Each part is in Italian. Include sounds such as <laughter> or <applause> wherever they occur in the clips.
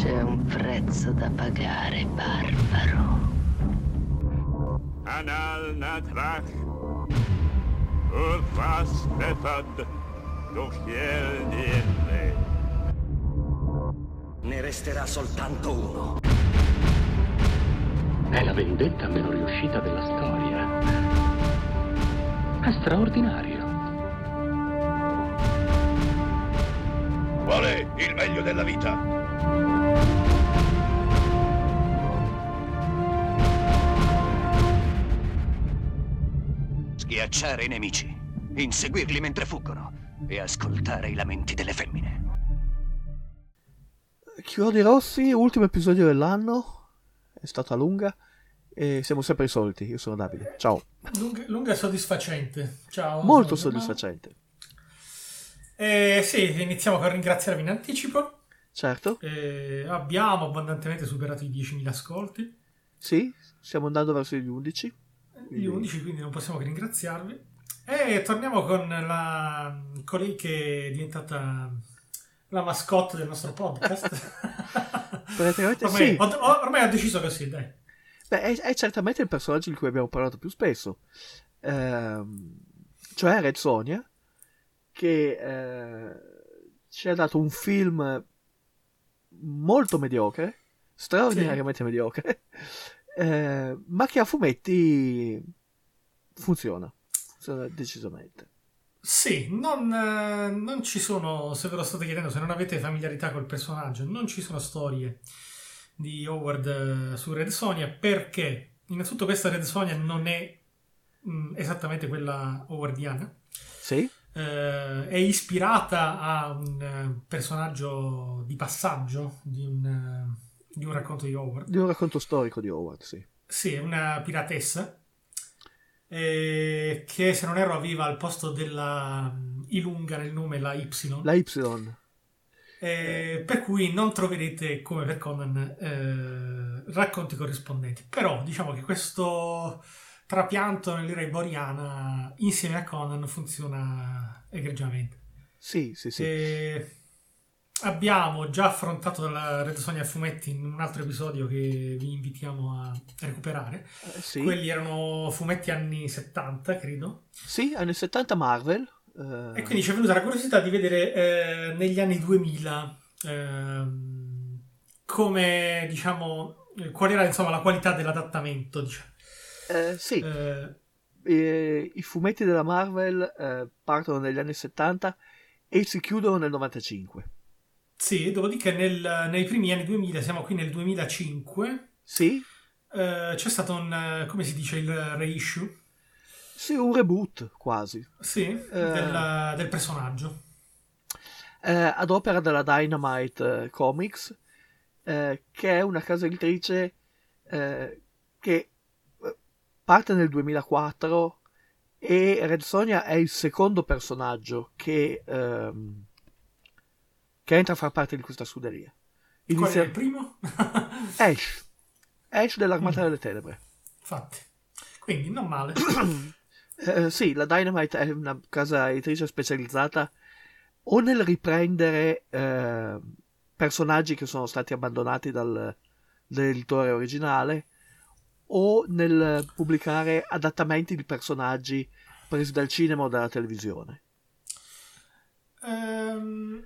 C'è un prezzo da pagare, barbaro. Anal natrach. Urfas befad. Dochiel niente. Ne resterà soltanto uno. È la vendetta meno riuscita della storia. È straordinario. Qual è il meglio della vita? Schiacciare i nemici, inseguirli mentre fuggono e ascoltare i lamenti delle femmine. Chiodi Rossi, ultimo episodio dell'anno. È stata lunga. E siamo sempre i soliti. Io sono Davide. Ciao. Lunga, lunga e soddisfacente. Ciao. Molto soddisfacente. Eh, sì, iniziamo con ringraziarvi in anticipo. Certo. Eh, abbiamo abbondantemente superato i 10.000 ascolti. Sì, stiamo andando verso gli 11. Gli 11, quindi non possiamo che ringraziarvi. E torniamo con la colei che è diventata la mascotte del nostro podcast. <laughs> Praticamente ormai, sì. ho, ormai ho deciso così, dai. Beh, è, è certamente il personaggio di cui abbiamo parlato più spesso. Ehm, cioè Red Sonia, che eh, ci ha dato un film molto mediocre, straordinariamente mediocre, <laughs> eh, ma che a fumetti funziona. Funziona decisamente. Sì, non, eh, non ci sono, se ve lo state chiedendo, se non avete familiarità col personaggio, non ci sono storie di Howard eh, su Red Sonia perché innanzitutto questa Red Sonia non è mh, esattamente quella howardiana, Sì? Eh, è ispirata a un eh, personaggio di passaggio di un, eh, di un racconto di Howard. Di un racconto storico di Howard, sì. Sì, è una piratessa eh, che se non erro aveva al posto della mm, Ilunga nel nome la Y. La Y. Eh, per cui non troverete come per Conan eh, racconti corrispondenti. Però diciamo che questo trapianto nell'era iboriana insieme a Conan funziona egregiamente. Sì, sì, sì. E abbiamo già affrontato la Red Sonia a fumetti in un altro episodio che vi invitiamo a recuperare. Eh, sì. Quelli erano fumetti anni 70, credo. Sì, anni 70 Marvel. eh, E quindi ci è venuta la curiosità di vedere eh, negli anni 2000 ehm, come, diciamo, eh, qual era insomma la qualità dell'adattamento. Diciamo. Eh, sì. Eh, Eh, I fumetti della Marvel eh, partono negli anni 70 e si chiudono nel 95. sì, dopodiché nel- nei primi anni 2000, siamo qui nel 2005, Sì, eh, c'è stato un, come si dice, il reissue, sì, un reboot quasi. sì, del, del personaggio. Ad opera della Dynamite Comics, che è una casa editrice che parte nel 2004 e Red Sonia è il secondo personaggio che, ehm, che entra a far parte di questa scuderia. Inizia- è il primo? <laughs> Ash. Ash Mm. dell'Armata delle Tenebre. Infatti. Quindi non male. <clears throat> Eh, sì, la Dynamite è una casa editrice specializzata o nel riprendere eh, personaggi che sono stati abbandonati dal, dall'editore originale o nel pubblicare adattamenti di personaggi presi dal cinema o dalla televisione. Ehm,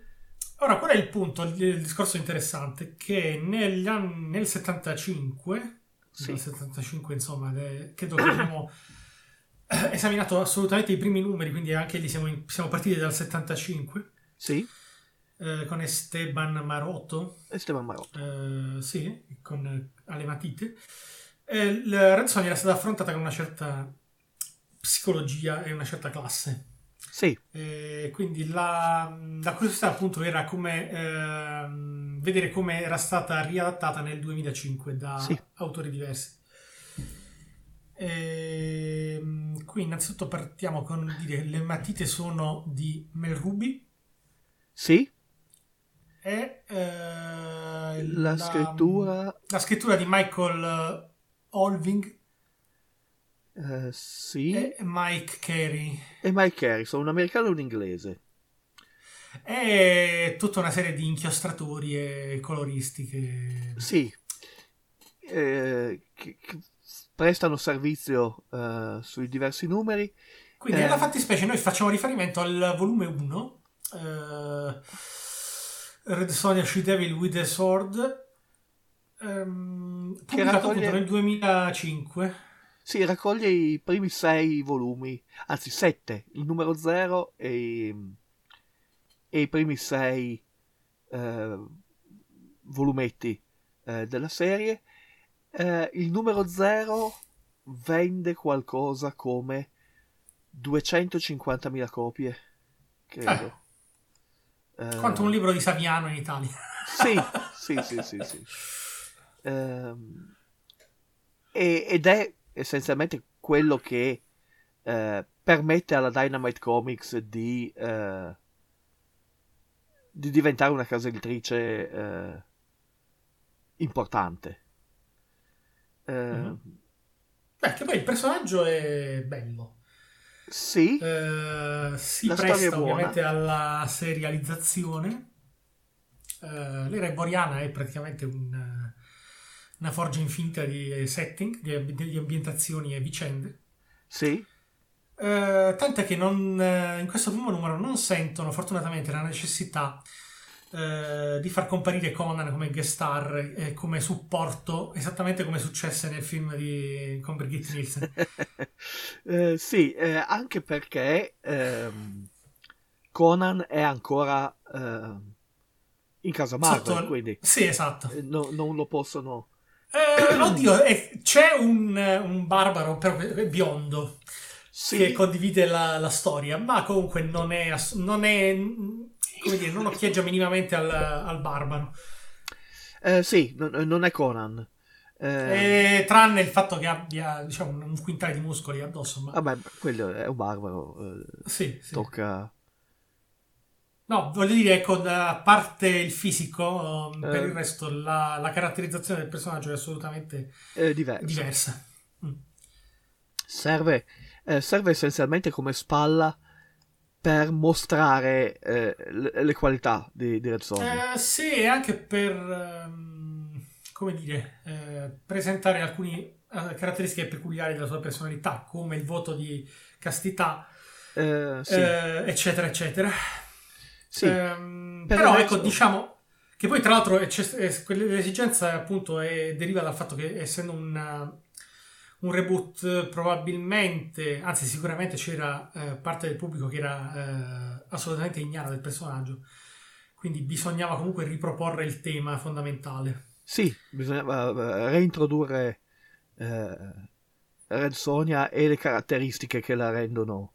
ora, qual è il punto? Il, il discorso interessante che negli anni, nel 75, Sì. nel 75 insomma, de- credo che abbiamo <coughs> esaminato assolutamente i primi numeri, quindi anche lì siamo, in- siamo partiti dal 75 Sì, eh, con Esteban Maroto, Esteban Marotto. eh, sì, con alle matite. E la Red Sonja era stata affrontata con una certa psicologia e una certa classe. Sì, E quindi la, la curiosità appunto era come ehm, vedere come era stata riadattata nel 2005 da Sì. autori diversi. Ehm, qui innanzitutto partiamo con dire le matite sono di Mel Ruby sì, e eh, la scrittura... la scrittura di Michael Olving eh, sì, e Mike Carey. e Mike Harrison, un americano e un inglese. è tutta una serie di inchiostratori e coloristiche. Sì, eh, che, che prestano servizio eh, sui diversi numeri. Quindi Eh. nella fattispecie noi facciamo riferimento al volume 1, eh, Red Sonja She Devil with a Sword, ehm, pubblicato raccoglie- nel 2005. Sì, raccoglie i primi sei volumi, anzi sette, il numero zero e, i- e i primi sei eh, volumetti eh, della serie. Eh, il numero zero vende qualcosa come 250.000 copie, credo. Eh, Quanto un libro di Saviano in Italia. Sì, <laughs> sì, sì, sì, sì. Ehm, e- ed è essenzialmente quello che eh, permette alla Dynamite Comics di, eh, di diventare una casa editrice eh, importante. Mhm. Beh, che poi il personaggio è bello. Sì, Eh, si La presta ovviamente alla serializzazione. Eh, l'era eboriana è praticamente un, una forgia infinita di setting, di, di ambientazioni e vicende. sì, Eh, tant'è che non, eh, in questo primo numero non sentono fortunatamente la necessità eh, di far comparire Conan come guest star e come supporto, esattamente come successe nel film di, con Brigitte Nielsen. <laughs> Eh, sì, eh, anche perché ehm, Conan è ancora in casa Marvel, Sotto- quindi Sì, esatto. eh, no- non lo possono... Eh, oddio, eh, c'è un, un barbaro però è biondo Sì, che condivide la, la storia, ma comunque non è, non è come dire, non occhieggia minimamente al, al barbaro. eh, sì, non, non è Conan. Eh, Eh, tranne il fatto che abbia diciamo, un, un quintale di muscoli addosso. Ma... Vabbè, quello è un barbaro. eh, Sì, sì. Tocca... No, voglio dire, ecco, a parte il fisico, um, per Eh. il resto la, la caratterizzazione del personaggio è assolutamente eh, diverso. diversa. Mm. Serve, eh, serve essenzialmente come spalla per mostrare eh, le, le qualità di, di Red Sonja. Eh, sì, e anche per, ehm, come dire, eh, presentare alcune eh, caratteristiche peculiari della sua personalità, come il voto di castità, Eh, sì, eh, eccetera, eccetera. Sì. Ehm, Per però ecco, diciamo che poi tra l'altro quell'esigenza appunto è- deriva dal fatto che essendo un, un reboot probabilmente, anzi sicuramente c'era eh, parte del pubblico che era eh, assolutamente ignara del personaggio, quindi bisognava comunque riproporre il tema fondamentale. Sì, bisognava eh, reintrodurre eh, Red Sonja e le caratteristiche che la rendono.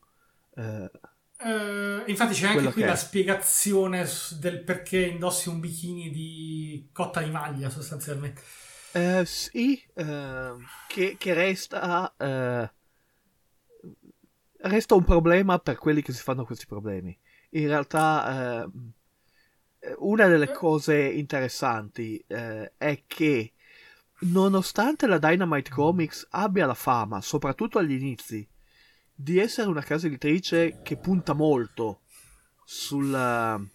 eh, Eh, infatti c'è anche qui la è. spiegazione del perché indossi un bikini di cotta di maglia sostanzialmente. eh, sì, eh, che, che resta, eh, resta un problema per quelli che si fanno questi problemi. In realtà, eh, una delle cose interessanti eh, è che, nonostante la Dynamite Comics abbia la fama, soprattutto agli inizi, di essere una casa editrice che punta molto sulla, eh,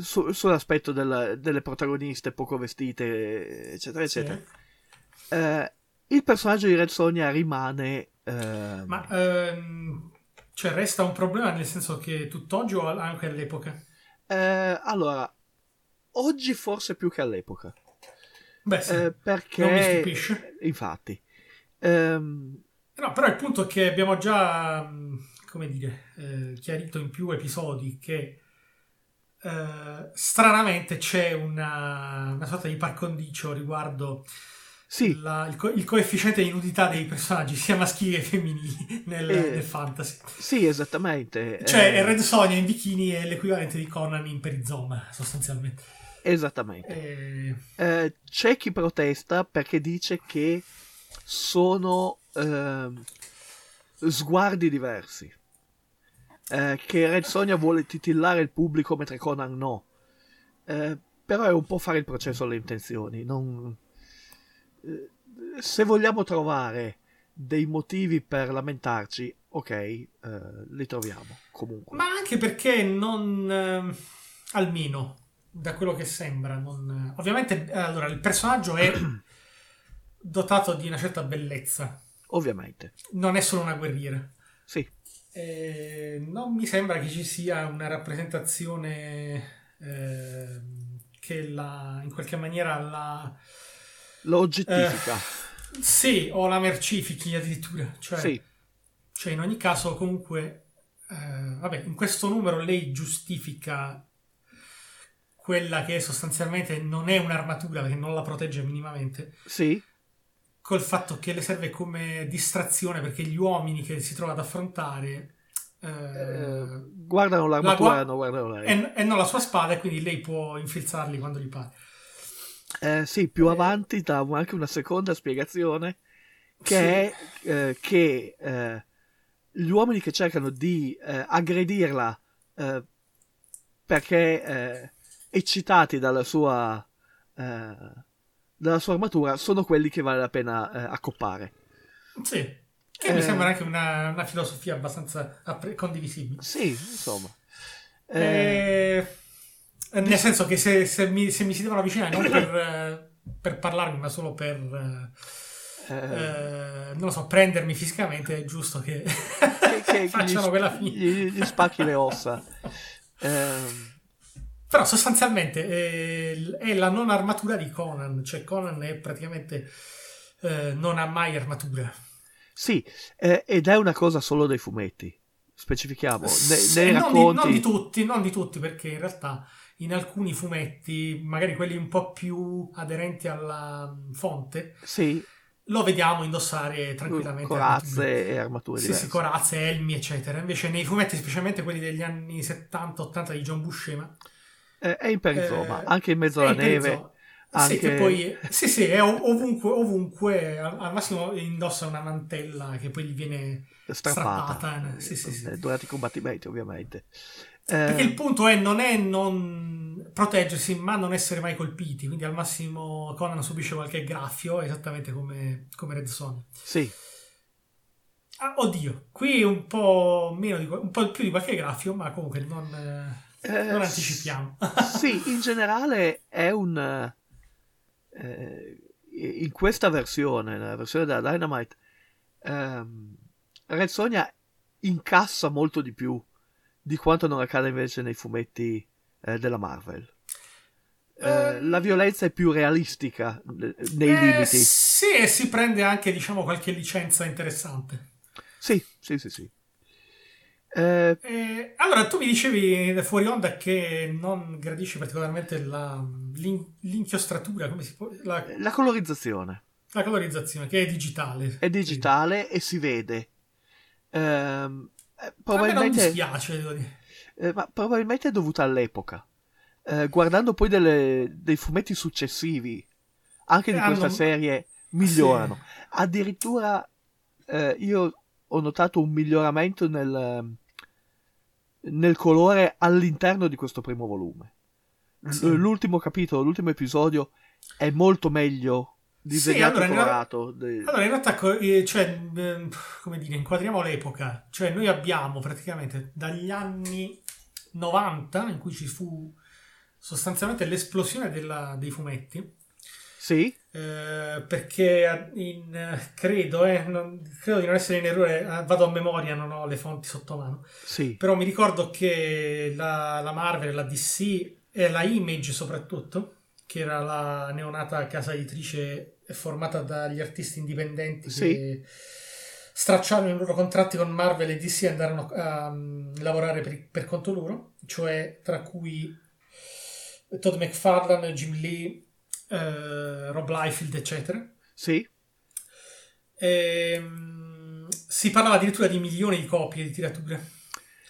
su- sull'aspetto della- delle protagoniste poco vestite, eccetera, eccetera. Eh, il personaggio di Red Sonja rimane. eh, Ma ehm, cioè resta un problema nel senso che tutt'oggi o anche all'epoca? eh, allora, oggi forse più che all'epoca. Beh, sì. Eh, perché. Non mi stupisce. Infatti. Ehm, No, però il punto è che abbiamo già, mh, come dire, eh, chiarito in più episodi che eh, stranamente c'è una, una sorta di par condicio riguardo sì, la- il, co- il coefficiente di nudità dei personaggi, sia maschili che femminili, <laughs> nel, Eh, nel fantasy. sì, esattamente. Cioè, eh, Red Sonja in bikini è l'equivalente di Conan in perizoma, sostanzialmente. Esattamente. Eh, Eh, c'è chi protesta perché dice che sono ehm, sguardi diversi. Eh, che Red Sonja vuole titillare il pubblico mentre Conan no. Eh, però è un po' fare il processo alle intenzioni. non- eh, se vogliamo trovare dei motivi per lamentarci, ok, eh, li troviamo comunque. Ma anche perché non... eh, almeno, da quello che sembra, non... Ovviamente, allora, il personaggio è <clears throat> dotato di una certa bellezza. Ovviamente, Non è solo una guerriera. sì. Eh, non mi sembra che ci sia una rappresentazione eh, che la, in qualche maniera la... Lo oggettifica. Sì, o la mercifichi addirittura. Cioè, sì, cioè, in ogni caso, comunque, eh, vabbè, in questo numero lei giustifica quella che sostanzialmente non è un'armatura perché non la protegge minimamente, sì, col fatto che le serve come distrazione perché gli uomini che si trova ad affrontare eh, eh, guardano l'armatura e non guardano lei. e, e non la sua spada e quindi lei può infilzarli quando gli pare. Eh, sì, più avanti dà anche una seconda spiegazione che è eh, che eh, gli uomini che cercano di eh, aggredirla eh, perché eh, eccitati dalla sua, eh, dalla sua armatura sono quelli che vale la pena eh, accoppare. Sì, che mi Eh. sembra anche una, una filosofia abbastanza appre- condivisibile. Sì, insomma. Eh, Eh, nel senso che se, se mi, se mi si devono avvicinare non per, eh, per parlarmi, ma solo per eh, eh, eh, non lo so, prendermi fisicamente, è giusto che, che- che <laughs> facciano gli, quella fine. gli- gli spacchi le ossa. <laughs> Ehm, Però sostanzialmente eh, è la non armatura di Conan, cioè Conan è praticamente eh, non ha mai armatura. Sì, eh, ed è una cosa solo dei fumetti. Specifichiamo, ne- Sì, nei non, di, non di tutti, non di tutti, perché in realtà in alcuni fumetti, magari quelli un po' più aderenti alla mm, fonte, Sì, lo vediamo indossare tranquillamente. armature. corazze e armature Sì, diverse. sì, corazze, elmi, eccetera. Invece nei fumetti, specialmente quelli degli anni 70-80 di John Buscema, Eh, è in perizoma, Eh, anche in mezzo alla neve. anche- Sì, che poi, sì, sì, è ov- ovunque, ovunque, al, massimo indossa una mantella che poi gli viene strappata. strappata. Sì, sì, sì. Eh, Durante i combattimenti, ovviamente. Eh, Perché il punto è non è non proteggersi, ma non essere mai colpiti. Quindi al massimo Conan subisce qualche graffio, esattamente come, come Red Son. Sì, Ah, oddio, qui un po' meno di, un po' più di qualche graffio, ma comunque non, eh, Eh, non anticipiamo. <laughs> sì, in generale è un... eh, in questa versione, nella versione della Dynamite, ehm, Red Sonja incassa molto di più di quanto non accade invece nei fumetti eh, della Marvel. Eh, Eh, la violenza è più realistica eh, nei Eh, limiti. Sì, e si prende anche, diciamo, qualche licenza interessante. Sì, sì, sì, sì. Eh, Eh, allora, tu mi dicevi da fuori onda che non gradisci particolarmente la, l'in- l'inchiostratura, come si può, la, la colorizzazione la colorizzazione, che è digitale. è digitale e si vede. Ehm, eh, me non probabilmente, dispiace, devo dire. eh, ma probabilmente è dovuta all'epoca. Eh, guardando poi delle- dei fumetti successivi, anche di Hanno- questa serie, migliorano. Addirittura eh, io ho notato un miglioramento nel, nel colore all'interno di questo primo volume. Sì. L'ultimo capitolo, l'ultimo episodio è molto meglio disegnato allora, e in- colorato. de- Allora, in realtà, eh, cioè, ehm, come dire, inquadriamo l'epoca. Cioè, noi abbiamo praticamente dagli anni 90, in cui ci fu sostanzialmente l'esplosione della- dei fumetti, Sì, eh, perché in, credo, eh, non- credo di non essere in errore, eh, vado a memoria, non ho le fonti sotto mano, sì, però mi ricordo che la, la Marvel, la DC e la Image soprattutto, che era la neonata casa editrice formata dagli artisti indipendenti Sì. che stracciarono i loro contratti con Marvel e DC e andarono a mm, lavorare per, per conto loro, cioè tra cui Todd McFarlane, Jim Lee, eh, Rob Liefeld, eccetera. sì, Ehm, si parlava addirittura di milioni di copie di tirature.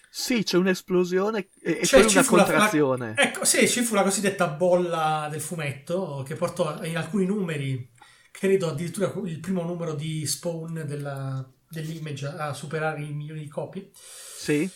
sì, c'è un'esplosione e, e Cioè, poi una contrazione. la- ecco, sì, ci fu la cosiddetta bolla del fumetto che portò in alcuni numeri, credo addirittura il primo numero di Spawn della, dell'image a superare i milioni di copie. Sì,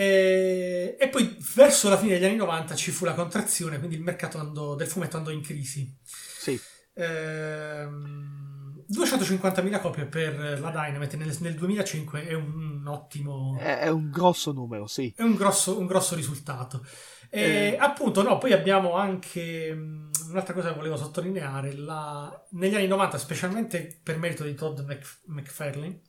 E, e poi verso la fine degli anni 90 ci fu la contrazione, quindi il mercato andò- del fumetto andò in crisi. sì, Ehm, 250.000 copie per la Dynamite nel, nel 2005 è un un ottimo... È, è un grosso numero, sì. È un grosso, un grosso risultato. E Eh. appunto, no, poi abbiamo anche mh, un'altra cosa che volevo sottolineare. la- negli anni 90, specialmente per merito di Todd Mc- McFarlane,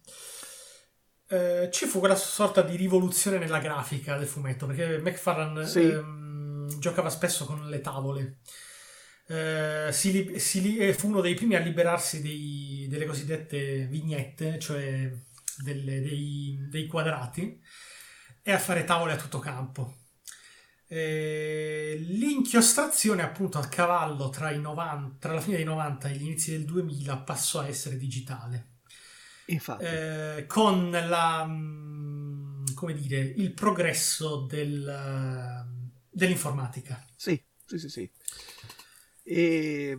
eh, ci fu quella sorta di rivoluzione nella grafica del fumetto, perché McFarlane Sì. ehm, giocava spesso con le tavole. Eh, si li- si li- eh, fu uno dei primi a liberarsi dei- delle cosiddette vignette, cioè delle- dei, dei quadrati, e a fare tavole a tutto campo. Eh, l'inchiostrazione, appunto, a cavallo tra, i 90, tra la fine dei 90 e gli inizi del 2000 passò a essere digitale. Infatti. Eh, con la, mm, come dire, il progresso del, dell'informatica. Sì, sì, sì, sì. E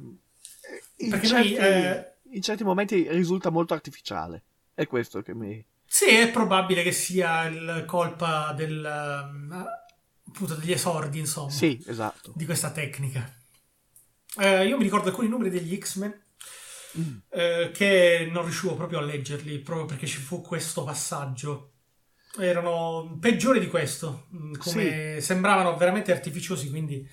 in Perché certi, eh, in certi momenti risulta molto artificiale. È questo che mi... Sì, è probabile che sia il colpa del, mm, appunto, degli esordi, insomma, Sì, esatto. di questa tecnica. Eh, io mi ricordo alcuni numeri degli X-Men Mm. eh, che non riuscivo proprio a leggerli, proprio perché ci fu questo passaggio. Erano peggiori di questo, mm, come sembravano veramente artificiosi, quindi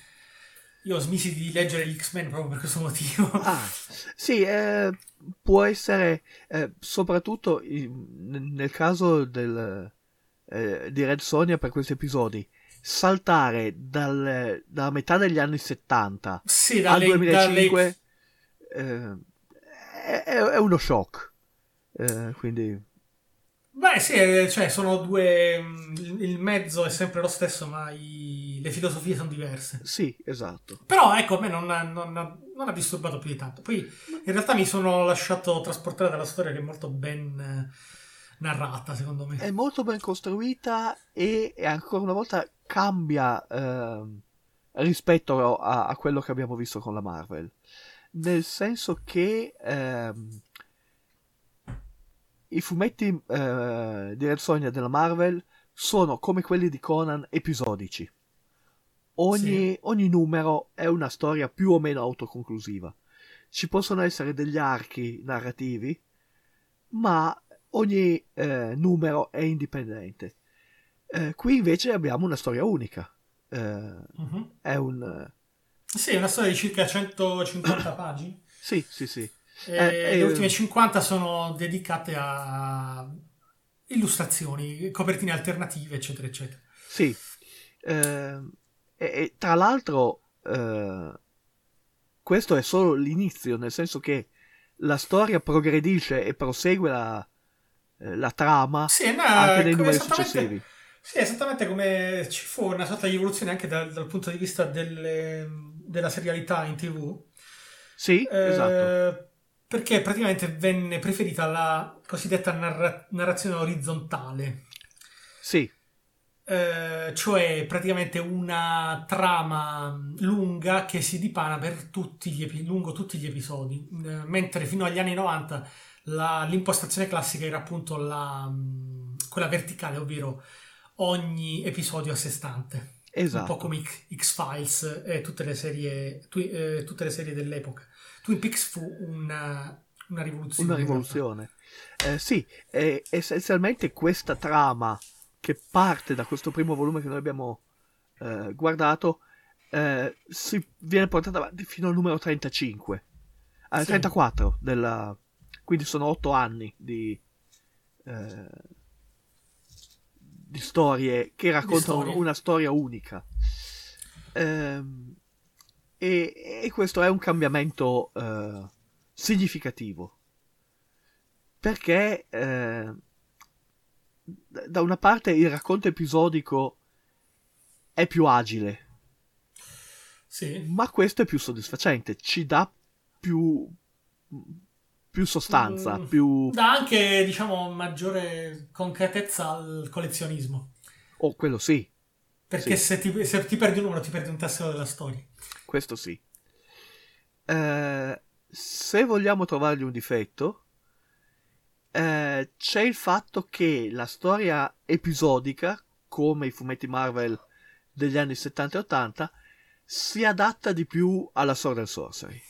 io smisi di leggere gli X-Men proprio per questo motivo. <laughs> Ah, sì, eh, può essere, eh, soprattutto in- nel caso del, eh, di Red Sonia per questi episodi, saltare dal- dalla metà degli anni 70 sì, al dalle, 2005 eh, è, è uno shock. Eh, quindi, Beh, sì, eh, cioè sono due. mm, Il mezzo è sempre lo stesso, ma i- le filosofie sono diverse. sì, esatto. Però ecco, a me non ha, non ha- non ha disturbato più di tanto. Poi in realtà mi sono lasciato trasportare dalla storia che è molto ben eh, narrata, secondo me. È molto ben costruita e, ancora una volta cambia ehm, rispetto a, a quello che abbiamo visto con la Marvel. Nel senso che ehm, i fumetti eh, di Red Sonja della Marvel sono come quelli di Conan episodici. Ogni, ogni numero è una storia più o meno autoconclusiva. Ci possono essere degli archi narrativi, ma ogni eh, numero è indipendente. Eh, qui invece abbiamo una storia unica. Mhm. è un. Sì, è una storia di circa 150 pagine. <clears throat> Sì, sì, sì. Eh, le eh, ultime 50 sono dedicate a illustrazioni, copertine alternative, eccetera, eccetera. Sì. Eh, e, tra l'altro, eh, questo è solo l'inizio, nel senso che la storia progredisce e prosegue la, eh, la trama Sì, una- anche nei numeri successivi. Sì, esattamente come ci fu una sorta di evoluzione anche dal, dal punto di vista delle- della serialità in tv. Sì, Eh, esatto. Perché praticamente venne preferita la cosiddetta narra- narrazione orizzontale. Sì, Eh, cioè praticamente una trama lunga che si dipana per tutti gli epi- lungo tutti gli episodi, Eh, mentre fino agli anni 90 la- l'impostazione classica era appunto la, mh, quella verticale, ovvero ogni episodio a sé stante, un esatto. po' come X- X-Files e tutte le serie, twi- eh, tutte le serie dell'epoca. Twin Peaks fu una, una rivoluzione. Una rivoluzione. Eh, sì, essenzialmente questa trama che parte da questo primo volume che noi abbiamo eh, guardato eh, si viene portata avanti fino al numero 35, al Sì. 34 della... quindi sono otto anni di, eh, di storie che raccontano storie. una storia unica. Ehm, e, e questo è un cambiamento eh, significativo perché eh, da una parte il racconto episodico è più agile, Sì. ma questo è più soddisfacente, ci dà più, più sostanza, Mm. più... Dà anche, diciamo, maggiore concretezza al collezionismo. Oh, quello sì, Perché Sì. se, ti, se ti perdi un numero, ti perdi un tassello della storia. questo sì. Eh, se vogliamo trovargli un difetto, eh, c'è il fatto che la storia episodica, come i fumetti Marvel degli anni 70 e 80, si adatta di più alla Sword and Sorcery.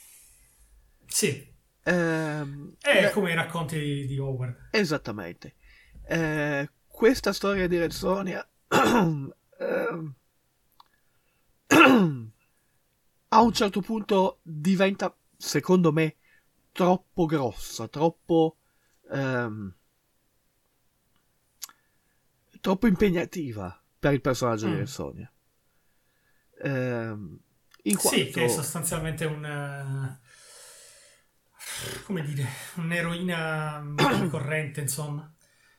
Sì, Ehm, è eh, come i racconti di, di Howard. Esattamente. Eh, questa storia di Red Sonia <clears throat> ehm, <clears throat> a un certo punto diventa, secondo me, troppo grossa, troppo ehm, troppo impegnativa per il personaggio di Mm. Red Sonia. Ehm, in quanto... Sì, che è sostanzialmente un... come dire, un'eroina mm, <clears throat> corrente, insomma.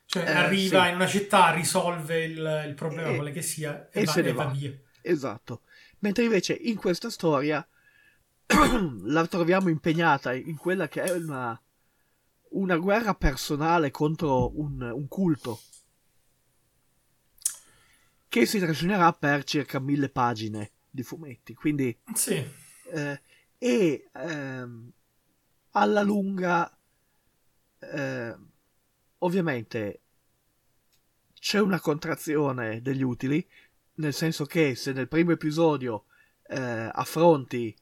Cioè, Eh, arriva sì. in una città, risolve il, il problema, E- quale che sia, e, e va, se ne va va. via. Esatto. Mentre invece in questa storia <clears throat> la troviamo impegnata in quella che è una, una guerra personale contro un, un culto che si trascinerà per circa mille pagine di fumetti. Quindi, Sì, eh, e ehm, alla lunga, eh, ovviamente, c'è una contrazione degli utili, nel senso che se nel primo episodio eh, affronti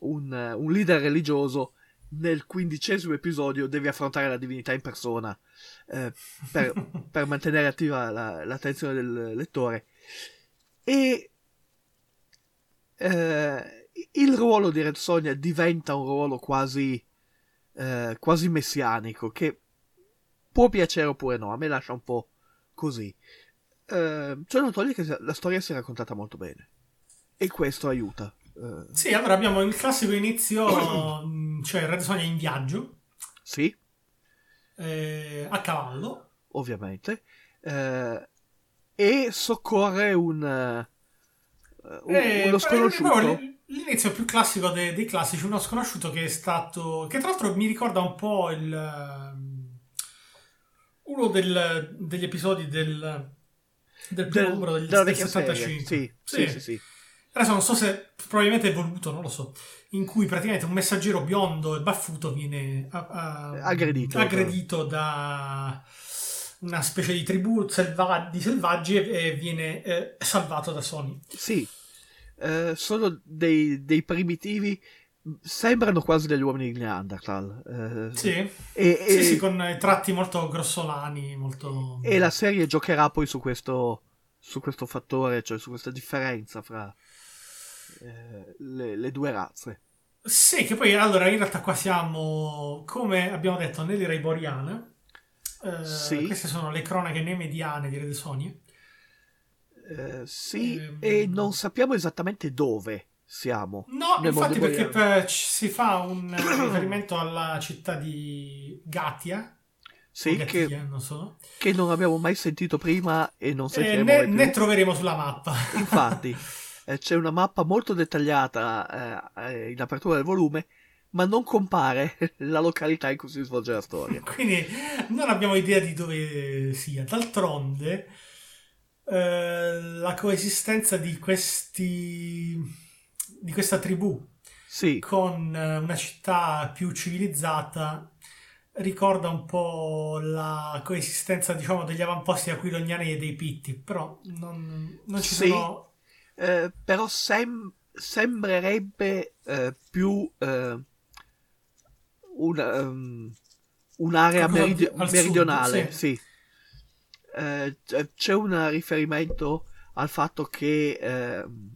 un, un leader religioso, nel quindicesimo episodio devi affrontare la divinità in persona eh, per, <laughs> per mantenere attiva la- l'attenzione del lettore. E eh, il ruolo di Red Sonja diventa un ruolo quasi, eh, quasi messianico, che può piacere oppure no, a me lascia un po' così. Eh, ciò non toglie che la storia si è raccontata molto bene. E questo aiuta. Eh, sì, allora abbiamo il classico inizio, <clears throat> mm, cioè Red Sonja in viaggio, sì, eh, a cavallo, ovviamente. Eh, e soccorre un, eh, un- Eh, uno sconosciuto. l- L'inizio più classico de- dei classici, uno sconosciuto che è stato. che tra l'altro mi ricorda un po' il. ehm, uno del- degli episodi del. del primo del- numero del, del vecchia serie. 75. Sì, sì, sì, sì. Adesso non so se probabilmente è voluto, non lo so. In cui praticamente un messaggero biondo e baffuto viene a- a- Aggredito. aggredito da una specie di tribù selva- di selvaggi e, e viene eh, salvato da Sony. Sì, eh, sono dei, dei primitivi, sembrano quasi degli uomini di Neanderthal. eh, Sì, E, e- sì, sì, con tratti molto grossolani, molto... e la serie giocherà poi su questo, su questo fattore, cioè su questa differenza fra eh, le, le due razze. Sì, che poi allora in realtà qua siamo, come abbiamo detto, nell'era iboriana. Eh, Sì. Queste sono le cronache nemediane di Red Sonia. Eh, sì, Ehm. e non sappiamo esattamente dove siamo. No, infatti perché per- si fa un eh, riferimento alla città di Gatia, Sì, o che, Gatia, non so, che non abbiamo mai sentito prima e non Eh, sentiremo mai più. ne troveremo sulla mappa. <laughs> Infatti, eh, c'è una mappa molto dettagliata eh, eh, in apertura del volume, ma non compare <laughs> la località in cui si svolge la storia. Quindi non abbiamo idea di dove sia. D'altronde, eh, la coesistenza di questi di questa tribù Sì, con eh, una città più civilizzata ricorda un po' la coesistenza, diciamo, degli avamposti aquiloniani e dei pitti, però non, non ci Sì. sono... eh, però sem- sembrerebbe eh, più eh, una, ehm, un'area meridi- al sud, meridionale. sì. sì. Eh, c'è un riferimento al fatto che ehm,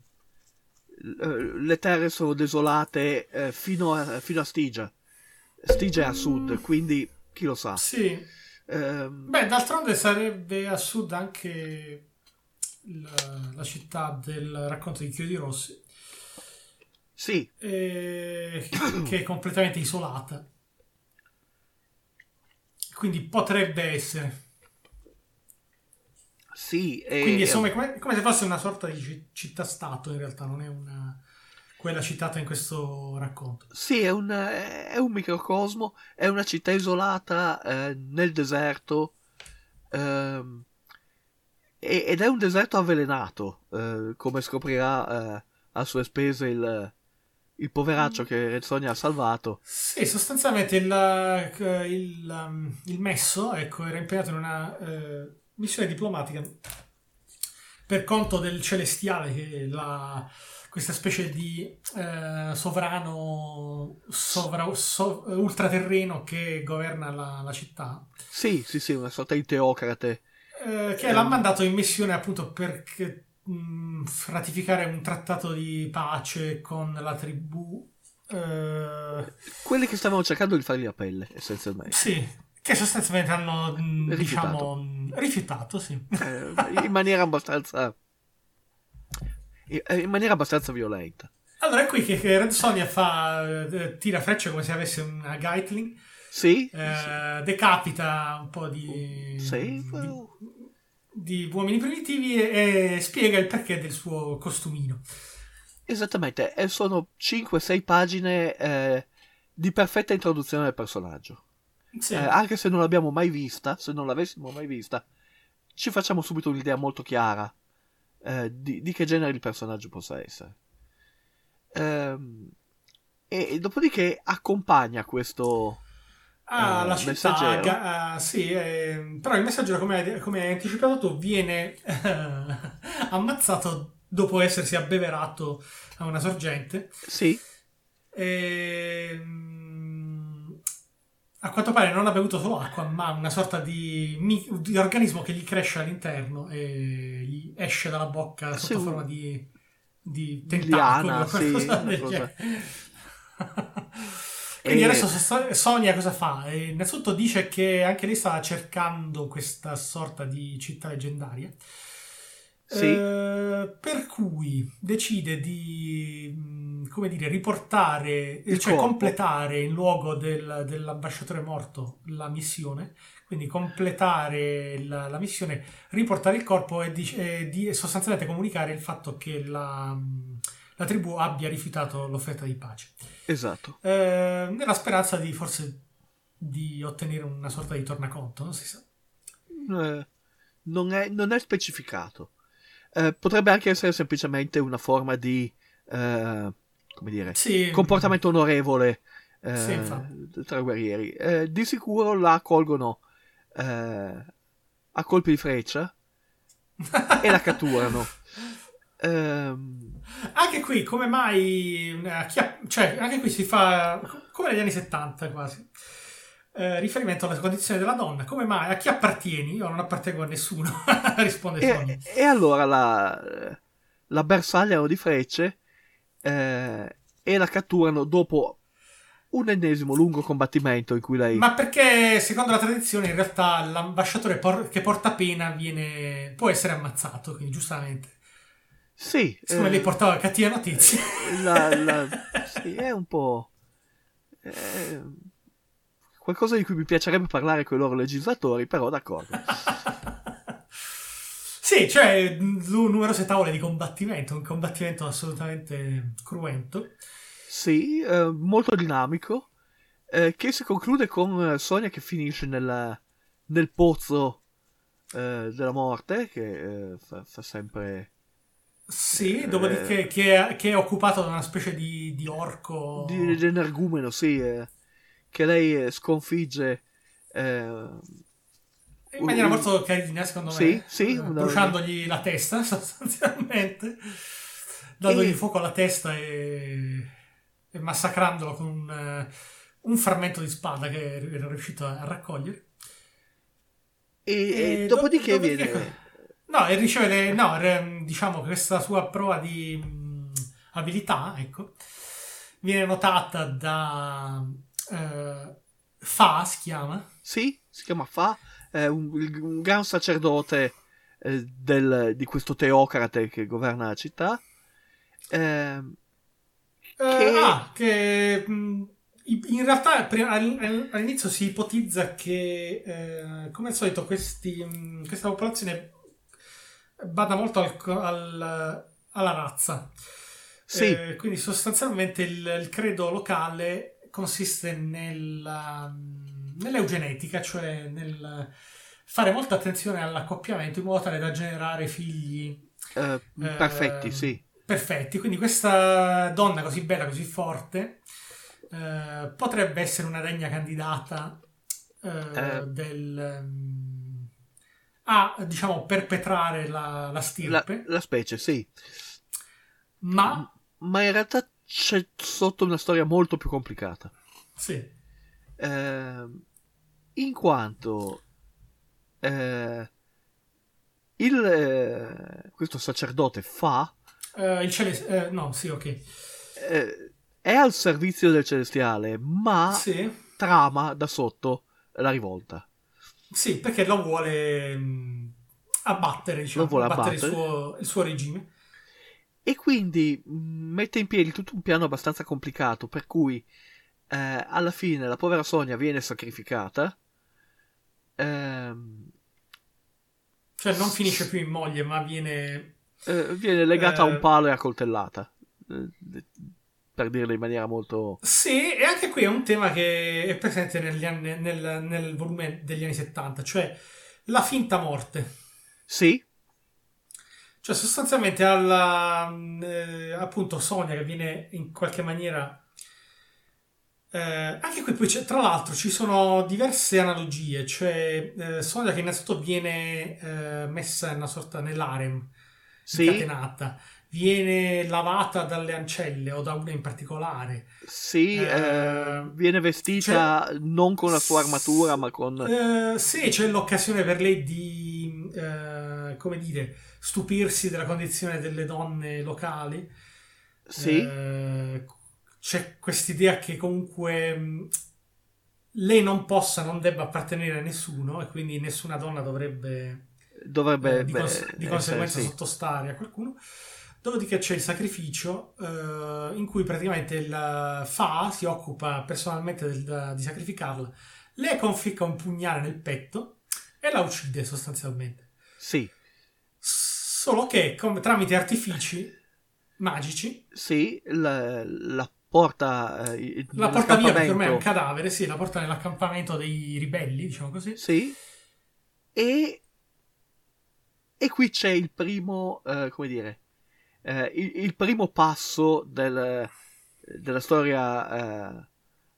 l- le terre sono desolate eh, fino, a, fino a Stigia. Stigia è a sud, quindi chi lo sa. Sì, Ehm, beh, d'altronde sarebbe a sud anche la, la città del racconto di Chiodi Rossi, sì, eh, <coughs> che è completamente isolata. Quindi potrebbe essere. Sì. e- Quindi insomma è come, come se fosse una sorta di ci- città-stato in realtà, non è una, quella citata in questo racconto. Sì, è un, è un microcosmo, è una città isolata eh, nel deserto ehm, e- ed è un deserto avvelenato, eh, come scoprirà eh, a sue spese il, il poveraccio che Red Sonja ha salvato. Sì, sostanzialmente il, eh, il, um, il messo ecco, era impegnato in una eh, missione diplomatica per conto del celestiale, che è la- questa specie di eh, sovrano sovra- so- ultraterreno che governa la, la città. Sì, sì, sì, una sorta di teocrate. Eh, che l'ha mandato in missione appunto per mh, ratificare un trattato di pace con la tribù. eh, Quelli che stavano cercando di fargli la pelle, essenzialmente. sì, che sostanzialmente hanno mh, Rifiutato. diciamo mh, rifiutato, sì. Eh, in maniera abbastanza. In maniera abbastanza violenta. Allora è qui che, che Red Sonja fa, eh, tira frecce come se avesse una Gatling, Sì? eh, decapita un po' di, Sì, di, di uomini primitivi e, e spiega il perché del suo costumino. Esattamente, e sono 5-6 pagine eh, di perfetta introduzione del personaggio. Sì. Eh, anche se non l'abbiamo mai vista, se non l'avessimo mai vista, ci facciamo subito un'idea molto chiara eh, di, di che genere di personaggio possa essere. Ehm, e, e dopodiché accompagna questo Ah, eh, la città, messaggero. ga- ah, sì, eh, però il messaggero, come hai, come hai anticipato tu, viene eh, <laughs> ammazzato dopo essersi abbeverato a una sorgente. Sì, Ehm, a quanto pare non ha bevuto solo acqua, ma una sorta di, mi- di organismo che gli cresce all'interno e gli esce dalla bocca Sì, sotto un- forma di, di tentacolo sì. <laughs> Quindi E- adesso So- Sonia cosa fa? Eh, Innanzitutto dice che anche lei sta cercando questa sorta di città leggendaria. Sì. Eh, per cui decide di, mh, come dire, riportare, Il cioè corpo. completare in luogo del- dell'ambasciatore morto la missione, quindi completare la, la missione, riportare il corpo e, di- e di- sostanzialmente comunicare il fatto che la, mh, la tribù abbia rifiutato l'offerta di pace. esatto. Eh, nella speranza di forse di ottenere una sorta di tornaconto, non si sa. Eh, non, è, non è specificato. Eh, potrebbe anche essere semplicemente una forma di eh, come dire, Sì, comportamento onorevole eh, Sì, tra guerrieri. Eh, di sicuro la colgono eh, a colpi di freccia e la catturano. <laughs> Ehm, Anche qui, come mai... eh, cioè, anche qui si fa, come negli anni 70 quasi, eh, riferimento alla condizione della donna. Come mai? A chi appartieni? Io non appartengo a nessuno, <laughs> risponde Sonia. e, e allora la, la bersagliano di frecce eh, e la catturano dopo un ennesimo lungo combattimento in cui lei... Ma perché, secondo la tradizione, in realtà l'ambasciatore por- che porta pena viene, può essere ammazzato, quindi giustamente. Sì, Siccome eh, lei portava cattive notizie. la- la- <laughs> sì, è un po' eh, qualcosa di cui mi piacerebbe parlare con i loro legislatori, però d'accordo. <laughs> Sì, cioè n- numerose tavole di combattimento, un combattimento assolutamente cruento. Sì, eh, molto dinamico, eh, che si conclude con eh, Sonia che finisce nel, nel pozzo eh, della morte, che eh, fa, fa sempre Sì, Eh. dopodiché che è, che è occupato da una specie di, di orco. di, di energumeno, sì, eh, che lei eh, sconfigge. eh, in maniera un- molto carina, secondo Sì, me. sì, bruciandogli la testa, <laughs> sostanzialmente. Dandogli E- fuoco alla testa e, e massacrandolo con un, eh, un frammento di spada che era riuscito a raccogliere. e, e dopodiché dop- dopodiché viene. No, e riceve le- no, diciamo questa sua prova di mh, abilità, ecco, viene notata da eh, Fa, si chiama, Sì, si chiama Fa, è un, un gran sacerdote eh, del- di questo teocrate che governa la città. Ehm, Eh, Che- ah, che mh, in realtà all'inizio si ipotizza che, eh, come al solito, questi, mh, questa popolazione bada molto al al- alla razza. sì, Eh, quindi sostanzialmente il, il credo locale consiste nella, nell'eugenetica, cioè nel fare molta attenzione all'accoppiamento in modo tale da generare figli eh, eh, perfetti, sì. perfetti. Quindi questa donna così bella, così forte, eh, potrebbe essere una degna candidata eh, Eh. del, mm, a diciamo perpetrare la, la La, stirpe, la specie, sì. ma Ma in realtà c'è sotto una storia molto più complicata. sì, Ehm, in quanto eh, il, eh, questo sacerdote fa Eh, il celeste... eh, no, sì, ok. eh, è al servizio del celestiale, ma Sì. trama da sotto la rivolta. Sì, perché lo vuole mh, abbattere, diciamo, Lo vuole abbattere, abbattere. Il, suo, il suo regime. E quindi mh, mette in piedi tutto un piano abbastanza complicato, per cui eh, alla fine la povera Sonia viene sacrificata. ehm, Cioè non finisce più in moglie, ma viene... eh, viene legata a Eh. un palo e accoltellata. eh, per dirlo in maniera molto. Sì, e anche qui è un tema che è presente anni- nel, nel volume degli anni 70, cioè la finta morte. Sì, Cioè sostanzialmente alla, mh, eh, appunto Sonia che viene in qualche maniera... eh, anche qui poi c'è- tra l'altro ci sono diverse analogie, cioè eh, Sonia che innanzitutto viene eh, messa in una sorta nell'arem, sì, incatenata, viene lavata dalle ancelle o da una in particolare. sì. Eh, eh, viene vestita non con la sua armatura, ma con. Eh, sì, c'è l'occasione per lei di, eh, come dire, stupirsi della condizione delle donne locali. sì, Eh, c'è quest'idea che comunque mh, lei non possa, non debba appartenere a nessuno e quindi nessuna donna dovrebbe dovrebbe. eh, di, beh, cons- di essere, conseguenza sì. sottostare a qualcuno. Dopodiché c'è il sacrificio eh, in cui praticamente il Fa si occupa personalmente del- di sacrificarla, le conficca un pugnale nel petto e la uccide sostanzialmente. Sì, Solo che come- tramite artifici magici sì, la, la porta. eh, la porta via perché ormai è un cadavere, sì, la porta nell'accampamento dei ribelli, diciamo così. Sì. E, e qui c'è il primo, eh, come dire, eh, il, il primo passo del- della storia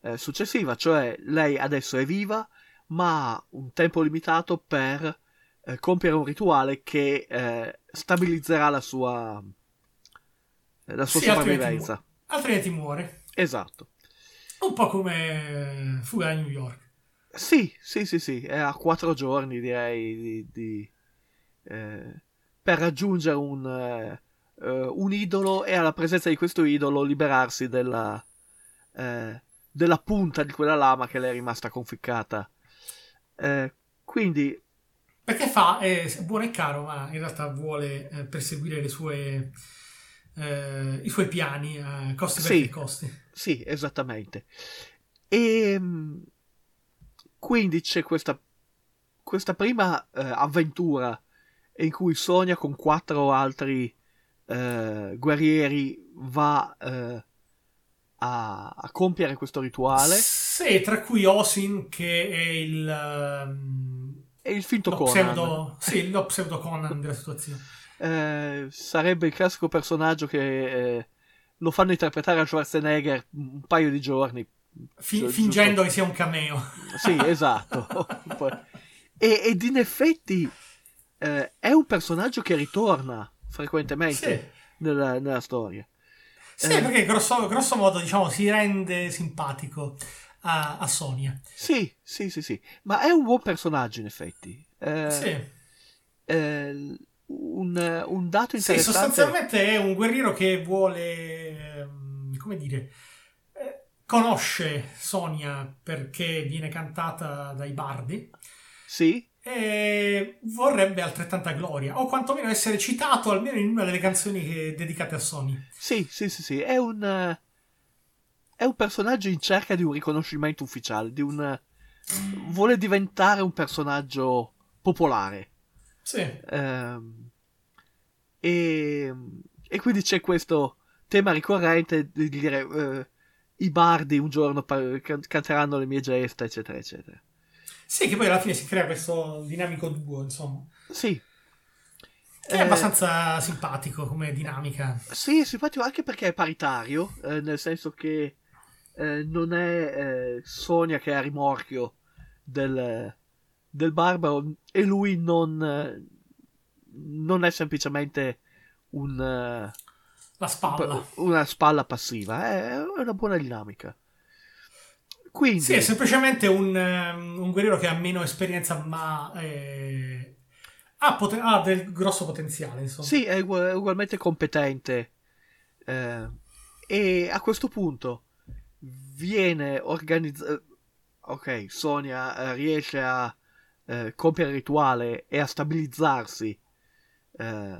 eh, eh, successiva, cioè lei adesso è viva, ma ha un tempo limitato per eh, compiere un rituale che eh, stabilizzerà la sua, la sua Sì, altrimenti sopravvivenza. Altrimenti muore. Esatto. Un po' come Fuga da New York. Sì, sì, sì, sì, è a quattro giorni direi di, di, eh, per raggiungere un, eh, eh, un idolo e alla presenza di questo idolo liberarsi della, eh, della punta di quella lama che le è rimasta conficcata. Eh, quindi, Perché fa, è buono e caro, ma in realtà vuole eh, perseguire sue, eh, i suoi piani a costi per Sì. costi. sì, esattamente. E mm, quindi c'è questa, questa prima eh, avventura in cui Sonia con quattro altri eh, guerrieri va eh, a, a compiere questo rituale Sì, tra cui Osin che è il, ehm, e il finto lo, Conan pseudo, <laughs> sì, lo pseudo Conan della situazione. Eh, sarebbe il classico personaggio che eh, lo fanno interpretare a Schwarzenegger un paio di giorni Fi- Giu- fingendo giusto. che sia un cameo. Sì, esatto. <laughs> e, ed in effetti eh, è un personaggio che ritorna frequentemente Sì. nella, nella storia. Sì, Eh. perché grosso, grosso modo diciamo si rende simpatico a, a Sonia. Sì, sì, sì, sì. Ma è un buon personaggio in effetti. Eh, Sì. eh, un, un dato Sì, interessante. sostanzialmente è un guerriero che vuole, ehm, come dire, eh, conosce Sonia perché viene cantata dai bardi Sì, e vorrebbe altrettanta gloria, o quantomeno essere citato almeno in una delle canzoni che- dedicate a Sonia. sì, sì, sì, sì. È un, eh, è un personaggio in cerca di un riconoscimento ufficiale, di un... eh, vuole diventare un personaggio popolare. Sì, Ehm, e, e quindi c'è questo tema ricorrente di dire eh, i bardi un giorno pa- can- canteranno le mie gesta, eccetera, eccetera. Sì, che poi alla fine si crea questo dinamico duo, insomma, Sì. che è Eh, abbastanza simpatico come dinamica. Sì, è simpatico anche perché è paritario, eh, nel senso che eh, non è eh, Sonia che è a rimorchio del, del barbaro e lui non, non è semplicemente un, La spalla. una spalla passiva, è una buona dinamica. Quindi, Sì, è semplicemente un, ehm, un guerriero che ha meno esperienza, ma eh, ha, poten- ha del grosso potenziale, insomma. Sì, è ugu- è ugualmente competente. eh, e a questo punto viene organizzato. Ok, Sonia eh, riesce a eh, compiere il rituale e a stabilizzarsi eh,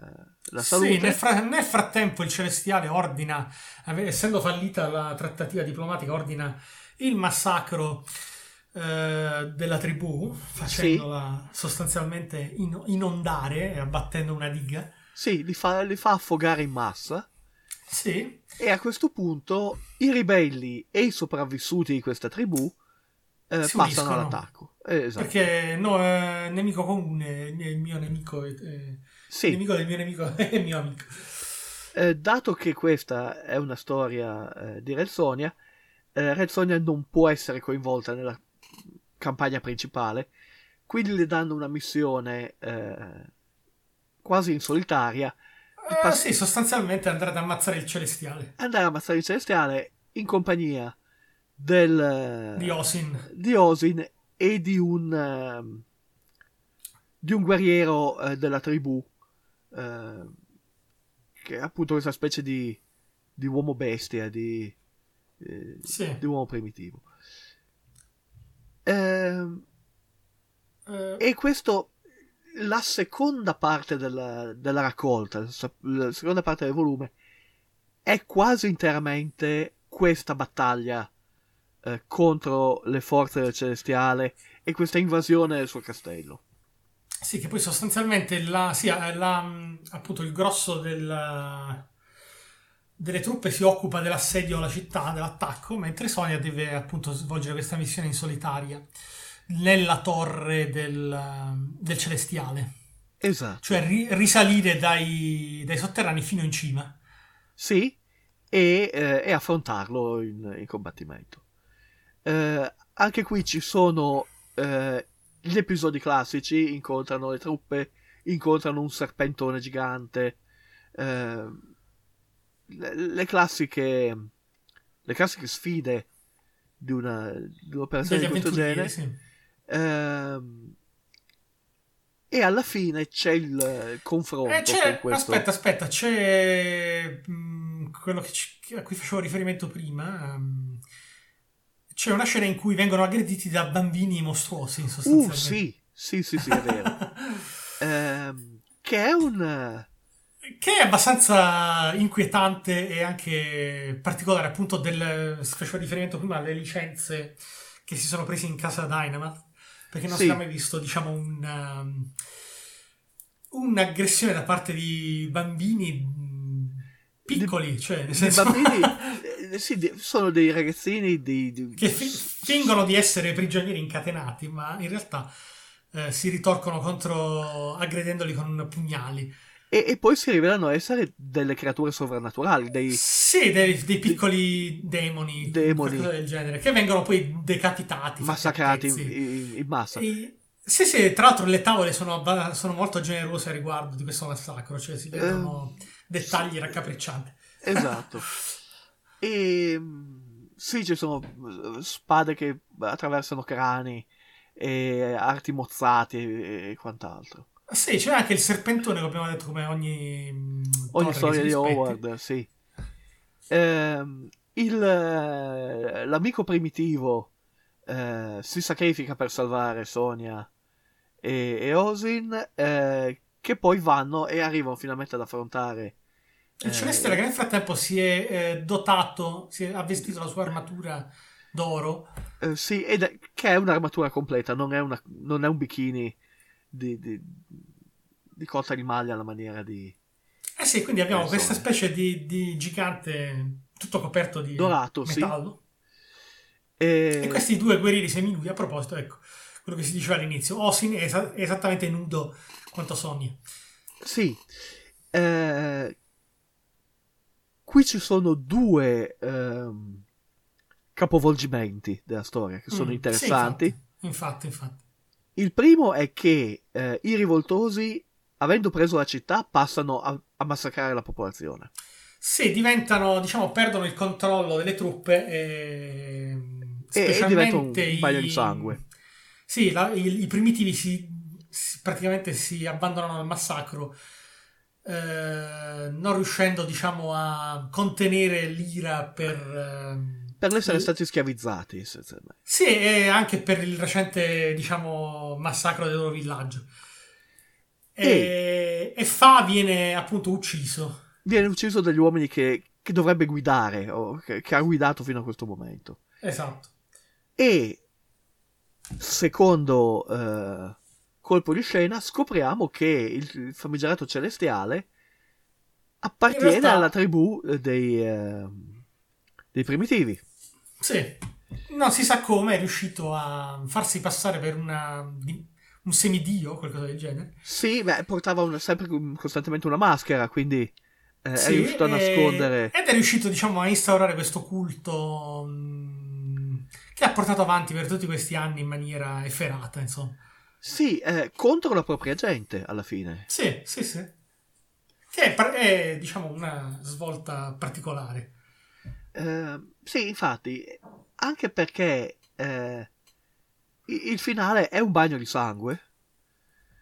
la salute. Sì, nel, fra- nel frattempo il Celestiale ordina, essendo fallita la trattativa diplomatica, ordina il massacro eh, della tribù, facendola sostanzialmente in- inondare e abbattendo una diga. Sì, li fa, li fa affogare in massa. Sì, E a questo punto i ribelli e i sopravvissuti di questa tribù eh, passano uniscono. all'attacco. Eh, esatto. perché no, eh, nemico comune, il mio nemico, è- è- Sì. il nemico del mio nemico <laughs> è il mio amico. Eh, dato che questa è una storia eh, di Red Sonja, eh, Red Sonja non può essere coinvolta nella campagna principale, quindi le danno una missione eh, quasi in solitaria, Eh, pass- sì, sostanzialmente andrà ad ammazzare il Celestiale andare a ammazzare il Celestiale in compagnia del, di Osin. di Osin e di un, ehm, di un guerriero eh, della tribù, eh, che è appunto questa specie di, di uomo bestia, di, eh, Sì. di uomo primitivo. Ehm, Eh, e questo, la seconda parte della, della raccolta, la se- la seconda parte del volume, è quasi interamente questa battaglia eh, contro le forze del Celestiale e questa invasione del suo castello. Sì, che poi sostanzialmente la, sì, eh, la, mh, appunto il grosso del- delle truppe si occupa dell'assedio alla città, dell'attacco, mentre Sonia deve appunto svolgere questa missione in solitaria nella torre del, del Celestiale, Esatto. cioè ri- risalire dai, dai sotterranei fino in cima. Sì, e, eh, e affrontarlo in, in combattimento. Eh, anche qui ci sono eh, gli episodi classici, incontrano le truppe, incontrano un serpentone gigante, eh, le, le classiche le classiche sfide di, una, di un'operazione di questo genere. sì. Ehm, e alla fine c'è il confronto Eh, c'è, con questo. aspetta, aspetta, c'è mh, quello che ci- a cui facevo riferimento prima. ehm, c'è una scena in cui vengono aggrediti da bambini mostruosi, Uh, sostanzialmente. sì, sì, sì, sì, è vero. <laughs> Ehm, che è un... Che è abbastanza inquietante e anche particolare, appunto, del, si faceva riferimento prima alle licenze che si sono prese in casa Dynamite, perché non Sì. si era mai visto, diciamo, un, um, un'aggressione da parte di bambini mh, piccoli, cioè, nel senso... bambini <laughs> eh, sì, sono dei ragazzini di, di- che fi- fingono di essere prigionieri incatenati, ma in realtà eh, si ritorcono contro aggredendoli con pugnali. E, e poi si rivelano essere delle creature sovrannaturali, dei, Sì, dei, dei piccoli demoni, Demoni. qualcosa del genere, che vengono poi decapitati, massacrati in, in- massa. E- sì, sì, tra l'altro le tavole sono, sono molto generose a riguardo di questo massacro, cioè si vedono dettagli raccapriccianti. Esatto. <laughs> E sì, ci sono eh, spade che attraversano crani e arti mozzati e, quant'altro. Sì, c'è anche il serpentone, come abbiamo detto, come ogni, mm, Ogni che storia di. Howard, sì. Ehm, il, eh, l'amico primitivo eh, si sacrifica per salvare Sonia e, e Osin, eh, che poi vanno e arrivano finalmente ad affrontare. Il eh, Celestiale che nel frattempo si è eh, dotato, si è, ha vestito la sua armatura d'oro. eh, sì, ed è, che è un'armatura completa, non è, una- non è un bikini di, di, di cotta di maglia alla maniera di Eh sì, quindi abbiamo Eh, questa specie di, di gigante tutto coperto di Dorato, sì. metallo. E, E questi due guerrieri seminudi, a proposito, ecco, quello che si diceva all'inizio, Osin è, esa- è esattamente nudo quanto Sonia. Sì, eh, qui ci sono due ehm, capovolgimenti della storia che sono Mm, interessanti. sì, infatti, infatti, infatti. Il primo è che eh, i rivoltosi, avendo preso la città, passano a, a massacrare la popolazione. Sì, diventano, diciamo, perdono il controllo delle truppe e... E- e diventa un specialmente bagno i- di sangue. Sì, la- i, i primitivi si si- praticamente si abbandonano al massacro, eh, non riuscendo, diciamo, a contenere l'ira per... ehm, Per essere stati schiavizzati. Sì, e anche per il recente, diciamo, massacro del loro villaggio. E, e Fa viene appunto ucciso. Viene ucciso dagli uomini che, che dovrebbe guidare, o che, che ha guidato fino a questo momento. Esatto. E secondo eh, colpo di scena scopriamo che il famigerato celestiale appartiene realtà- alla tribù eh, dei, eh, dei primitivi. Sì. Non si sa come è riuscito a farsi passare per una, un semidio, qualcosa del genere. Sì, beh, portava una- sempre costantemente una maschera, quindi eh, Sì, è riuscito a nascondere. Ed è riuscito, diciamo, a instaurare questo culto mh, che ha portato avanti per tutti questi anni in maniera efferata, insomma. Sì, eh, contro la propria gente alla fine. Sì, sì, sì. Che è, è, diciamo, una svolta particolare. Eh, sì, infatti, anche perché eh, il finale è un bagno di sangue.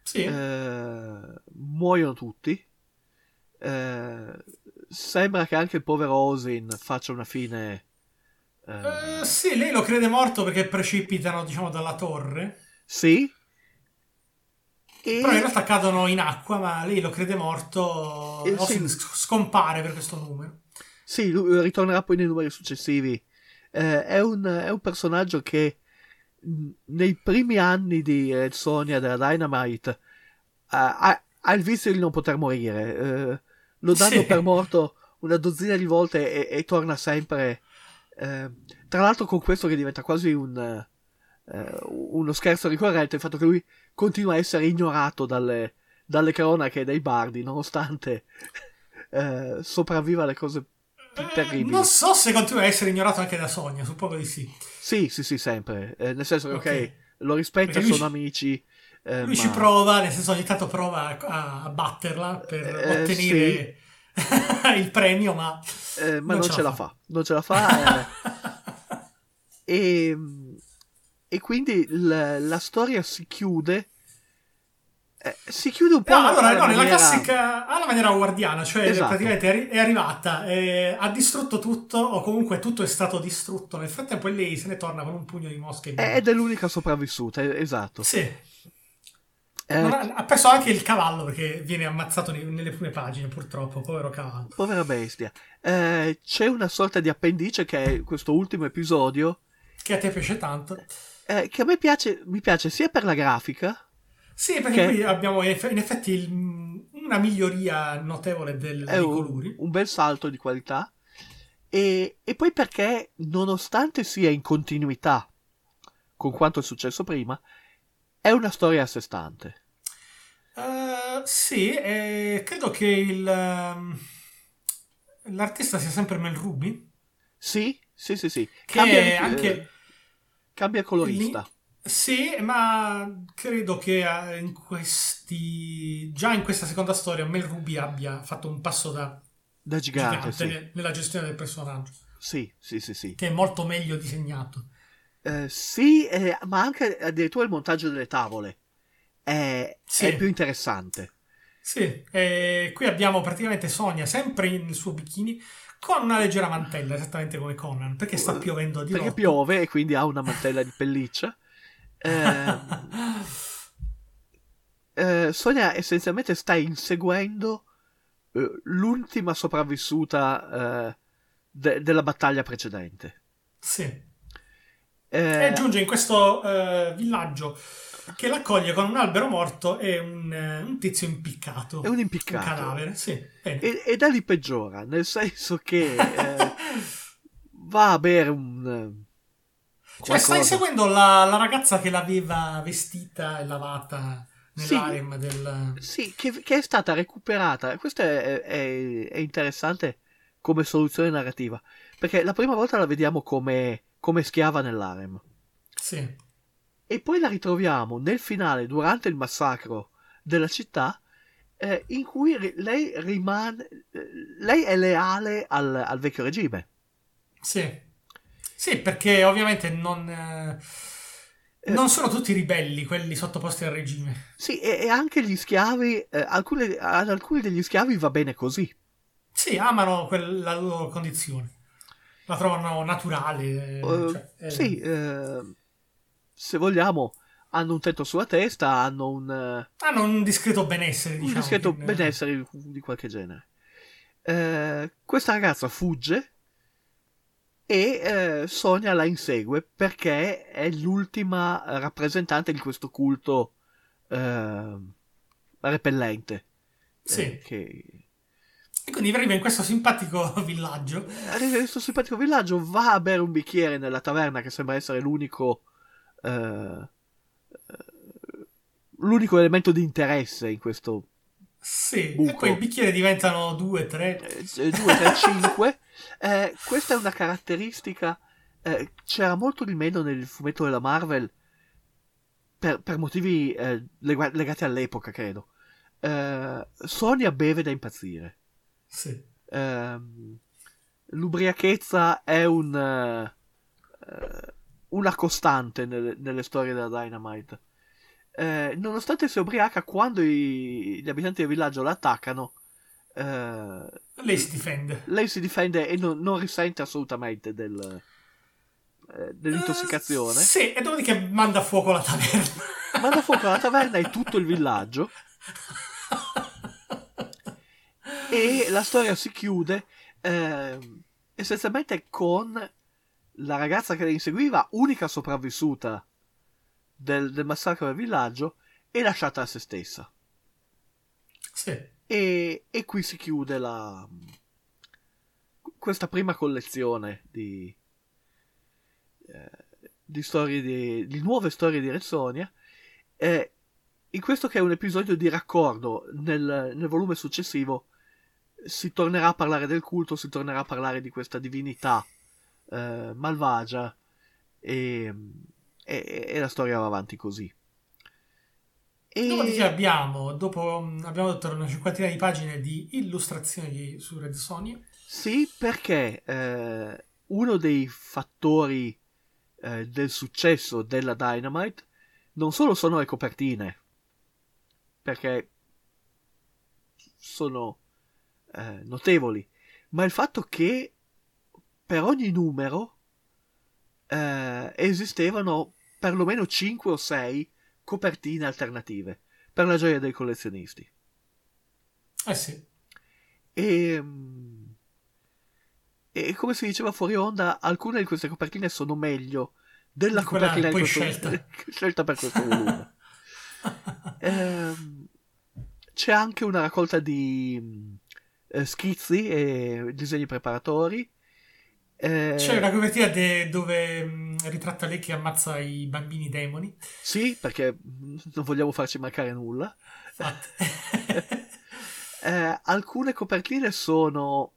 Sì. Eh, muoiono tutti. Eh, sembra che anche il povero Osin faccia una fine. eh, sì, lei lo crede morto perché precipitano, diciamo, dalla torre. sì. E Però in realtà cadono in acqua, ma lei lo crede morto. Eh, sì. scompare per questo numero. Sì, lui ritornerà poi nei numeri successivi. Eh, è, un, è un personaggio che nei primi anni di Red Sonia della Dynamite eh, ha, ha il vizio di non poter morire. Eh, lo danno Sì. per morto una dozzina di volte e, e torna sempre. eh, tra l'altro, con questo che diventa quasi un, eh, uno scherzo ricorrente, il fatto che lui continua a essere ignorato dalle, dalle cronache e dai bardi, nonostante <laughs> eh, sopravviva alle cose Eh, terribili. non so se continua a essere ignorato anche da Sonia, suppongo di sì. Sì, sì, sì, sempre. Eh, nel senso che, ok, Ok. lo lui sono ci- amici. eh, Lui ma- ci prova, nel senso ogni tanto prova a, a batterla per Eh, ottenere <laughs> il premio, ma, eh, ma non, ce la fa. Non ce la fa. eh, <laughs> e, e quindi la, la storia si chiude. Eh, si chiude un po' No, allora, no, nella maniera- classica, alla maniera guardiana, cioè Esatto. praticamente è, arri- è arrivata, eh, ha distrutto tutto, o comunque tutto è stato distrutto. Nel frattempo lei se ne torna con un pugno di mosche. Ed è l'unica sopravvissuta, esatto. Sì. Eh, ha, perso anche il cavallo perché viene ammazzato nelle prime pagine, purtroppo, povero cavallo. povera bestia. Eh, c'è una sorta di appendice che è questo ultimo episodio. Che a te piace tanto. eh, che a me piace, mi piace sia per la grafica, Sì, perché Che- qui abbiamo in eff- in effetti il- una miglioria notevole del, dei un, colori. un bel salto di qualità. E, e poi perché, nonostante sia in continuità con quanto è successo prima, è una storia a sé stante. Eh, sì, e credo che il, ehm, l'artista sia sempre Mel Ruby, Sì, sì, sì, sì. che Cambia, è eh, anche... cambia colorista. Sì, ma credo che eh, in questi già in questa seconda storia Mel Ruby abbia fatto un passo da Da gigante, gigante sì. ne- nella gestione del personaggio, Sì, sì, sì, sì. che è molto meglio disegnato. Eh, sì, eh, ma anche addirittura il montaggio delle tavole è, Sì. è più interessante. Sì, e qui abbiamo praticamente Sonia sempre nel suo bikini con una leggera mantella, esattamente come Conan, perché sta piovendo di Perché notte. piove e quindi ha una mantella di pelliccia. <laughs> Eh, eh, Sonia essenzialmente sta inseguendo eh, l'ultima sopravvissuta eh, de- della battaglia precedente. sì. Eh, E giunge in questo eh, villaggio che l'accoglie con un albero morto e un, un tizio impiccato. È un impiccato. Un cadavere, sì. E, e da lì peggiora, nel senso che <laughs> va a bere un... Cioè, sta qualcosa. inseguendo la, la ragazza che l'aveva vestita e lavata Sì. nell'arem del... Sì, che, che è stata recuperata. Questo è, è- è interessante come soluzione narrativa. Perché la prima volta la vediamo come, come schiava nell'arem. Sì. E poi la ritroviamo nel finale, durante il massacro della città, eh, in cui ri- lei rimane. eh, Lei è leale al, al vecchio regime. Sì. Sì, perché ovviamente non... eh, Non sono tutti ribelli quelli sottoposti al regime. Sì, e, anche gli schiavi, eh, alcune- ad alcuni degli schiavi va bene così. Sì, amano quel- la loro condizione. La trovano naturale. Eh, cioè, eh, Sì, eh, se vogliamo, hanno un tetto sulla testa, hanno un, eh, Hanno un discreto benessere, un diciamo. discreto che- benessere di qualche genere. Questa ragazza fugge e eh, Sonia la insegue perché è l'ultima rappresentante di questo culto eh, repellente. Sì. eh, che E quindi arriva in questo simpatico <laughs> villaggio. arriva in questo simpatico villaggio, va a bere un bicchiere nella taverna che sembra essere l'unico eh, eh, l'unico elemento di interesse in questo Sì, Buco. e poi i bicchieri diventano due, tre. eh, 2, 3, 5. Eh, questa è una caratteristica. eh, c'era molto di meno nel fumetto della Marvel per, per motivi eh, lega- legati all'epoca, credo. Eh, Sonia beve da impazzire. Sì. Ehm, l'ubriachezza è un, eh, una costante nelle, nelle storie della Dynamite. Eh, nonostante sia ubriaca, quando i- gli abitanti del villaggio la attaccano, eh, Lei si difende. lei si difende e non, non risente assolutamente del, eh, dell'intossicazione. Eh, sì, e dopodiché manda fuoco la taverna. <laughs> Manda fuoco alla taverna e tutto il villaggio. <laughs> E la storia si chiude ehm, essenzialmente con la ragazza che la inseguiva, unica sopravvissuta del, del massacro del villaggio, e lasciata a se stessa. sì. E, e qui si chiude la, questa prima collezione di, eh, di storie di, di nuove storie di Rezzonia. E in questo che è un episodio di raccordo, nel, nel volume successivo si tornerà a parlare del culto, si tornerà a parlare di questa divinità eh, malvagia e, e- e la storia va avanti così. E... Dopodiché abbiamo, dopo mh, abbiamo detto una cinquantina di pagine di illustrazioni su Red Sonia. Sì, perché eh, uno dei fattori eh, del successo della Dynamite non solo sono le copertine, perché sono eh, notevoli, ma il fatto che per ogni numero eh, esistevano perlomeno 5 o 6 copertine alternative per la gioia dei collezionisti. Eh sì. E, mm, e come si diceva fuori onda, alcune di queste copertine sono meglio della quella copertina poi questo- scelta. <laughs> scelta per questo volume. <laughs> Ehm, c'è anche una raccolta di eh, schizzi e disegni preparatori. Eh, C'è una copertina de- dove mh, ritratta lei che ammazza i bambini demoni. Sì, perché mm, non vogliamo farci mancare nulla. <laughs> Eh, alcune copertine sono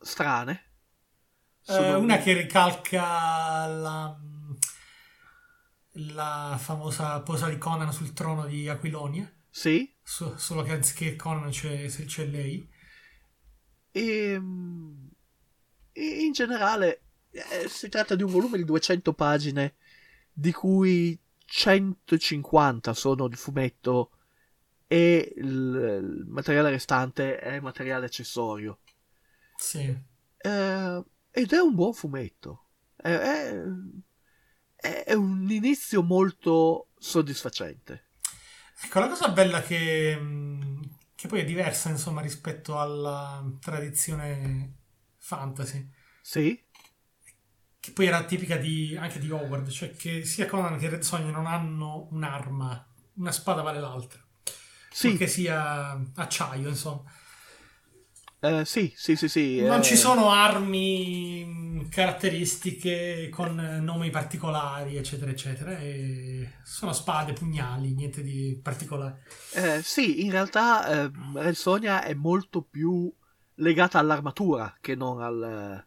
strane. Eh, Sono- una che ricalca la, la famosa posa di Conan sul trono di Aquilonia. Sì, So- solo che anziché Conan c'è, se c'è lei. E, e in generale eh, si tratta di un volume di 200 pagine, di cui 150 sono di fumetto e il, materiale restante è materiale accessorio. Sì. Eh, ed è un buon fumetto. È, è- è- un inizio molto soddisfacente. Ecco, la cosa bella che, che poi è diversa, insomma, rispetto alla tradizione fantasy, Sì, che poi era tipica di- anche di Howard, cioè che sia Conan che Red Sonja non hanno un'arma, una spada vale l'altra. sì, Che sia acciaio, insomma. eh, sì, sì, sì, sì, Non eh, ci sono armi mh, caratteristiche con eh, nomi particolari, eccetera, eccetera. E sono spade, pugnali, niente di particolare. Eh, sì, in realtà eh, Red Sonja è molto più legata all'armatura che non al...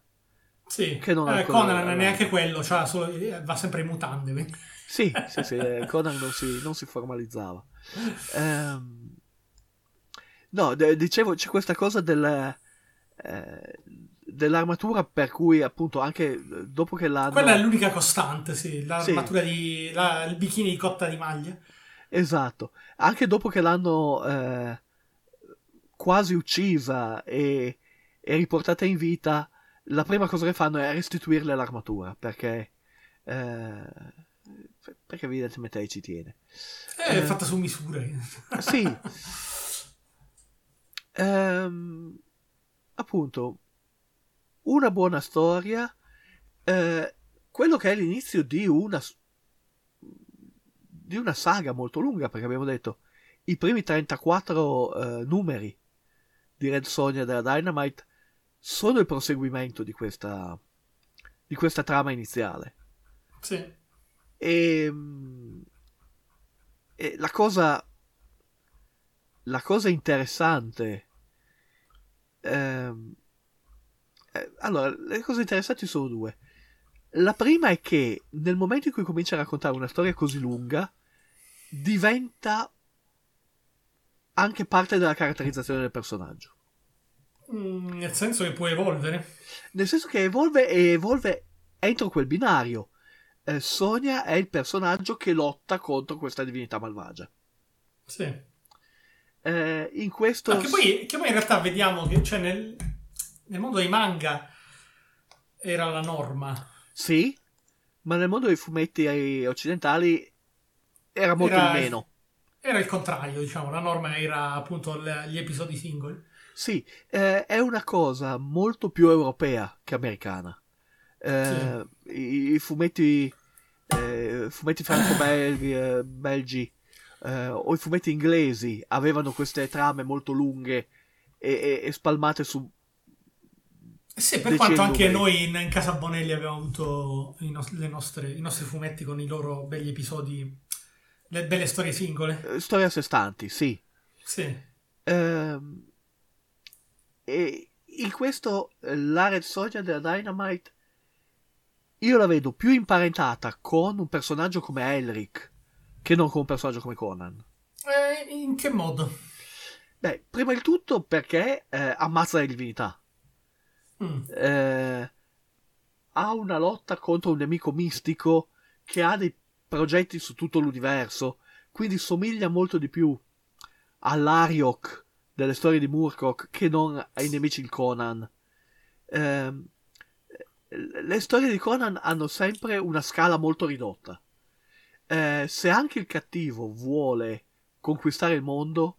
Sì, Che non eh, Conan non è neanche quello, cioè solo- eh, va sempre in mutande. Sì, <laughs> sì, sì, eh, Conan non si, non si formalizzava. Ehm, no, d- dicevo, c'è questa cosa del... eh, dell'armatura per cui appunto anche eh, dopo che l'hanno... Quella è l'unica costante, sì, l'armatura di... La, il bikini di cotta di maglia. Esatto, anche dopo che l'hanno eh, quasi uccisa e, e, riportata in vita, la prima cosa che fanno è restituirle l'armatura perché, eh, perché evidentemente lei ci tiene. È eh, fatta su misura. sì. Ehm, appunto, una buona storia, eh, quello che è l'inizio di una di una saga molto lunga, perché abbiamo detto i primi 34 eh, numeri di Red Sonja della Dynamite sono il proseguimento di questa, di questa trama iniziale. Sì. E, e la cosa la cosa interessante ehm, eh, allora le cose interessanti sono due la prima è che nel momento in cui comincia a raccontare una storia così lunga diventa anche parte della caratterizzazione del personaggio. Mm, nel senso che può evolvere? Nel senso che evolve e evolve entro quel binario. Eh, Sonia è il personaggio che lotta contro questa divinità malvagia. Sì. Eh, in questo... No, che, poi, che, poi, in realtà vediamo che cioè nel, nel mondo dei manga era la norma. Sì, ma nel mondo dei fumetti occidentali era molto era, meno. Era il contrario, diciamo, la norma era appunto gli episodi singoli. Sì, eh, è una cosa molto più europea che americana. Eh, sì. i, i, fumetti, eh, fumetti franco-belgi <coughs> eh, belgi, eh, o i fumetti inglesi avevano queste trame molto lunghe e, e, e spalmate su sì, per quanto anche noi in, in, Casa Bonelli abbiamo avuto i, no- nostre, i, nostri fumetti con i loro belli episodi le belle storie singole. Eh, storie a sé stanti, sì. Sì. Ehm, e in questo eh, la Red Soldier della Dynamite io la vedo più imparentata con un personaggio come Elric che non con un personaggio come Conan. Eh, in che modo? Beh, prima di tutto perché eh, ammazza le divinità. Mm. Eh, ha una lotta contro un nemico mistico che ha dei progetti su tutto l'universo, quindi somiglia molto di più all'Ariok delle storie di Murkoch che non ai nemici di Conan. Eh, le storie di Conan hanno sempre una scala molto ridotta. Eh, se anche il cattivo vuole conquistare il mondo,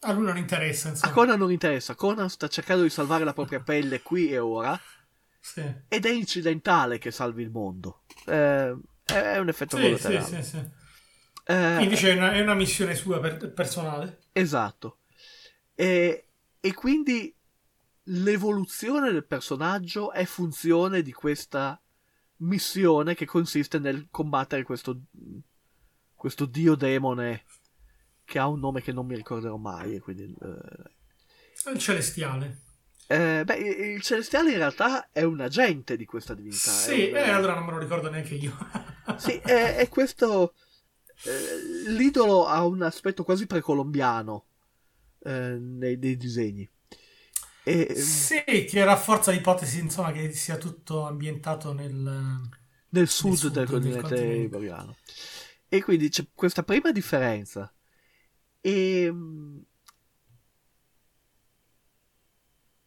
a lui non interessa. Insomma. A Conan non interessa. Conan sta cercando di salvare la propria pelle qui e ora. Sì. Ed è incidentale che salvi il mondo. Eh, è un effetto sì, collaterale. Sì, sì, sì. Eh, Invece è una, è una, missione sua per, personale. Esatto. E, e quindi l'evoluzione del personaggio è funzione di questa missione che consiste nel combattere questo, questo dio demone che ha un nome che non mi ricorderò mai. Quindi, eh... Il celestiale. Eh, beh, il celestiale in realtà è un agente di questa divinità. Sì, un... eh, allora non me lo ricordo neanche io. <laughs> sì, è, è questo. Eh, l'idolo ha un aspetto quasi precolombiano eh, nei, nei, disegni. E, sì, che rafforza l'ipotesi insomma, che sia tutto ambientato nel, nel sud, sud del continente iberiano. E quindi c'è questa prima differenza. E,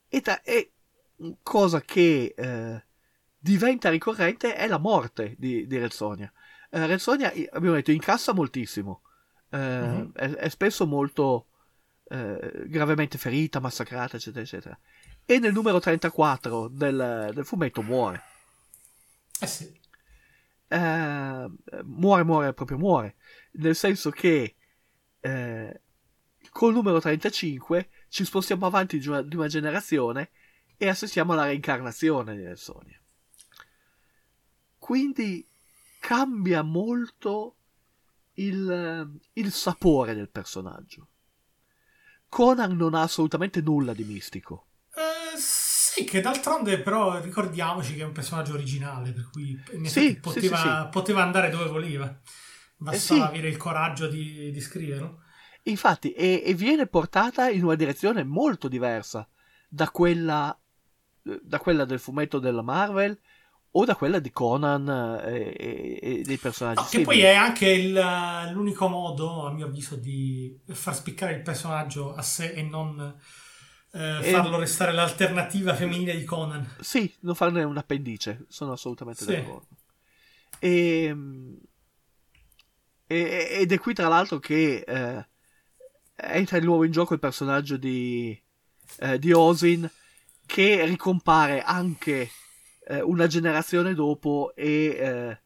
e, ta- e cosa che eh, diventa ricorrente è la morte di, di Red Sonja. Eh, Red Sonja, abbiamo detto, incassa moltissimo, eh, mm-hmm. è, è, spesso molto eh, gravemente ferita, massacrata, eccetera, eccetera. E nel numero 34 del, del fumetto muore. Eh sì. Eh, muore, muore, proprio muore. Nel senso che eh, col numero 35 ci spostiamo avanti di una, di una generazione e assistiamo alla reincarnazione di Nelsonia. Quindi cambia molto il, il sapore del personaggio. Conan non ha assolutamente nulla di mistico. Eh, sì, che d'altronde però ricordiamoci che è un personaggio originale, per cui sì, poteva, sì, sì, poteva, andare dove voleva. Bastava eh avere il coraggio di, di scriverlo. Infatti, e, e viene portata in una direzione molto diversa da quella da quella del fumetto della Marvel o da quella di Conan eh, e, e dei personaggi No, che poi è anche il- l'unico modo, a mio avviso, di far spiccare il personaggio a sé e non eh, E- farlo restare l'alternativa femminile di Conan. Sì, non farne un appendice, sono assolutamente Sì. d'accordo. E, e- ed è qui tra l'altro che eh, entra di nuovo in gioco il personaggio di, eh, di Osin che ricompare anche eh, una generazione dopo e eh,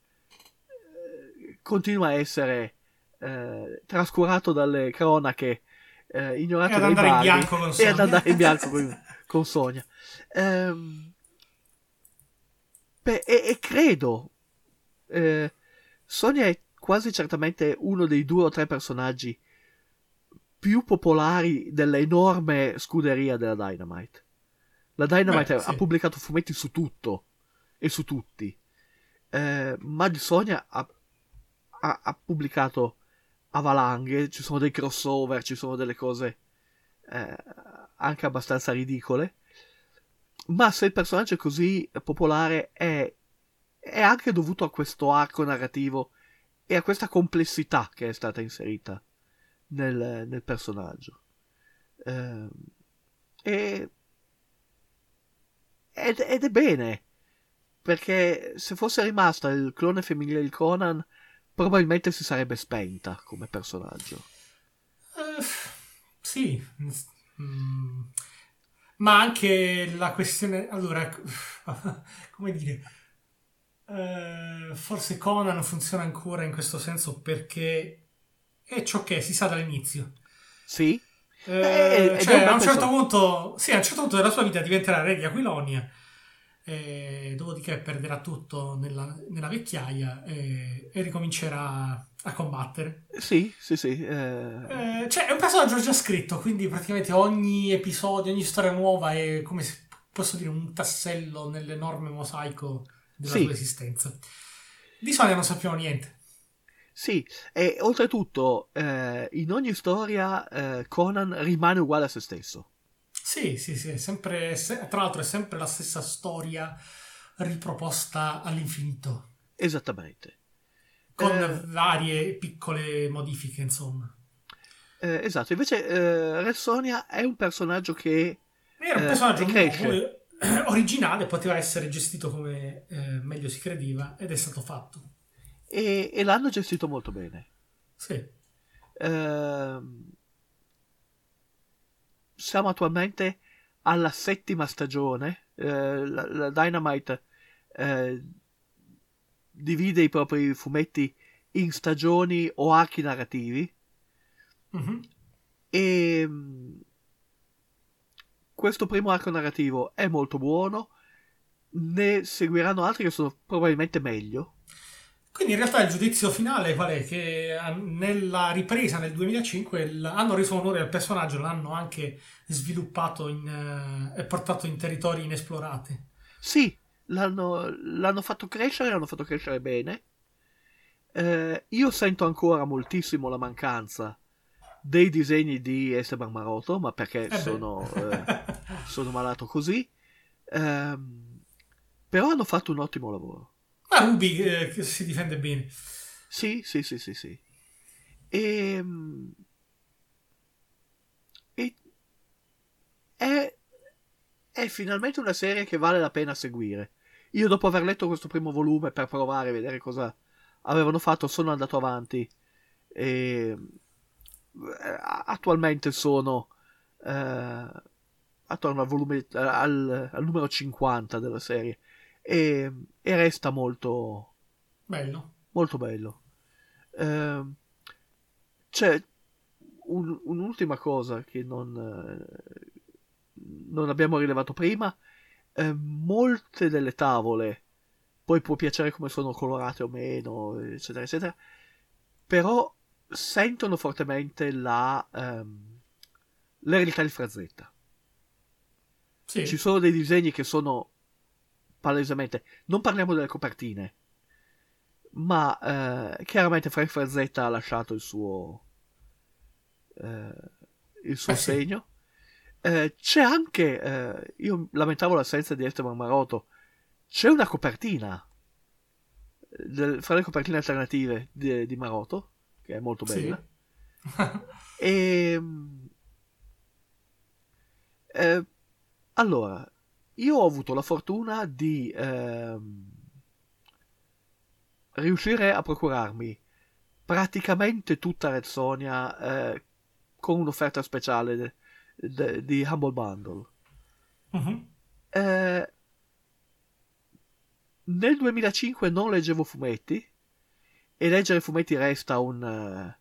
continua a essere eh, trascurato dalle cronache, eh, ignorato E ad dai andare in maghi, bianco con <laughs> e ad andare in bianco con, <laughs> con Sonia. Ehm, beh, e, e credo Sonia è quasi certamente uno dei due o tre personaggi più popolari dell'enorme scuderia della Dynamite. La Dynamite Beh, sì. ha pubblicato fumetti su tutto e su tutti, Eh, ma di Sonia ha, ha- ha pubblicato a valanghe, ci sono dei crossover, ci sono delle cose eh, anche abbastanza ridicole. Ma se il personaggio è così popolare è, è anche dovuto a questo arco narrativo e a questa complessità che è stata inserita nel, nel personaggio. Ehm, e, ed, ed è bene, perché se fosse rimasta il clone femminile di Conan, probabilmente si sarebbe spenta come personaggio. Eh, sì, Mm. ma anche la questione, allora, <laughs> come dire, eh, forse Conan funziona ancora in questo senso perché è ciò che è, si sa dall'inizio. Sì, Eh, Eh, cioè, a un certo punto, sì, a un certo punto della sua vita diventerà re di Aquilonia, e dopodiché perderà tutto nella, nella vecchiaia e, e ricomincerà a combattere. sì, sì, sì. eh, Eh, cioè, è un personaggio già scritto, quindi praticamente ogni episodio, ogni storia nuova è come se posso dire un tassello nell'enorme mosaico della Sì. sua esistenza. Di Sonia non sappiamo niente. Sì, e oltretutto eh, in ogni storia eh, Conan rimane uguale a se stesso. Sì, sì, sì, è sempre, se- tra l'altro è sempre la stessa storia riproposta all'infinito, Esattamente. con Eh. varie piccole modifiche, insomma. Eh, esatto, invece eh, Red Sonia è un personaggio che Era un Eh, personaggio nuovo, eh, <clears throat> originale, poteva essere gestito come meglio si credeva ed è stato fatto. E, e l'hanno gestito molto bene. Sì. Ehm, siamo attualmente alla settima stagione. Eh, la, la Dynamite eh, divide i propri fumetti in stagioni o archi narrativi. Mhm. E mh, questo primo arco narrativo è molto buono. Ne seguiranno altri che sono probabilmente meglio. Quindi in realtà il giudizio finale qual è? Che eh, nella ripresa nel 2005 il- hanno reso onore al personaggio, l'hanno anche sviluppato in, eh, e portato in territori inesplorati. Sì, l'hanno, l'hanno fatto crescere, l'hanno fatto crescere bene. Eh, io sento ancora moltissimo la mancanza dei disegni di Esteban Maroto, ma perché beh. sono, <laughs> eh, sono malato così. Ehm, però hanno fatto un ottimo lavoro. Ma Ruby eh, che si difende bene. Sì, sì, sì, sì, sì. E, e è, è finalmente una serie che vale la pena seguire. Io dopo aver letto questo primo volume per provare a vedere cosa avevano fatto, sono andato avanti e eh, attualmente sono eh, attorno al volume al, al numero 50 della serie e, e resta molto Bello. molto bello. Ehm, c'è un- un'ultima cosa che non, eh, non abbiamo rilevato prima. Eh, molte delle tavole, poi può piacere come sono colorate o meno, eccetera, eccetera, però sentono fortemente la, ehm, l'eredità di Frazzetta. Sì. Ci sono dei disegni che sono palesemente. Non parliamo delle copertine, ma eh, chiaramente Frank Frazzetta ha lasciato il suo, eh, il suo Eh sì. segno. Eh, c'è anche, eh, io lamentavo l'assenza di Esteban Marotto, c'è una copertina, eh, del- fra le copertine alternative di, di Marotto, che è molto Sì. bella. <laughs> E, eh, allora, io ho avuto la fortuna di ehm, riuscire a procurarmi praticamente tutta Red Sonia eh, con un'offerta speciale de- de- di Humble Bundle. Mhm. Eh, nel 2005 non leggevo fumetti e leggere fumetti resta un, eh,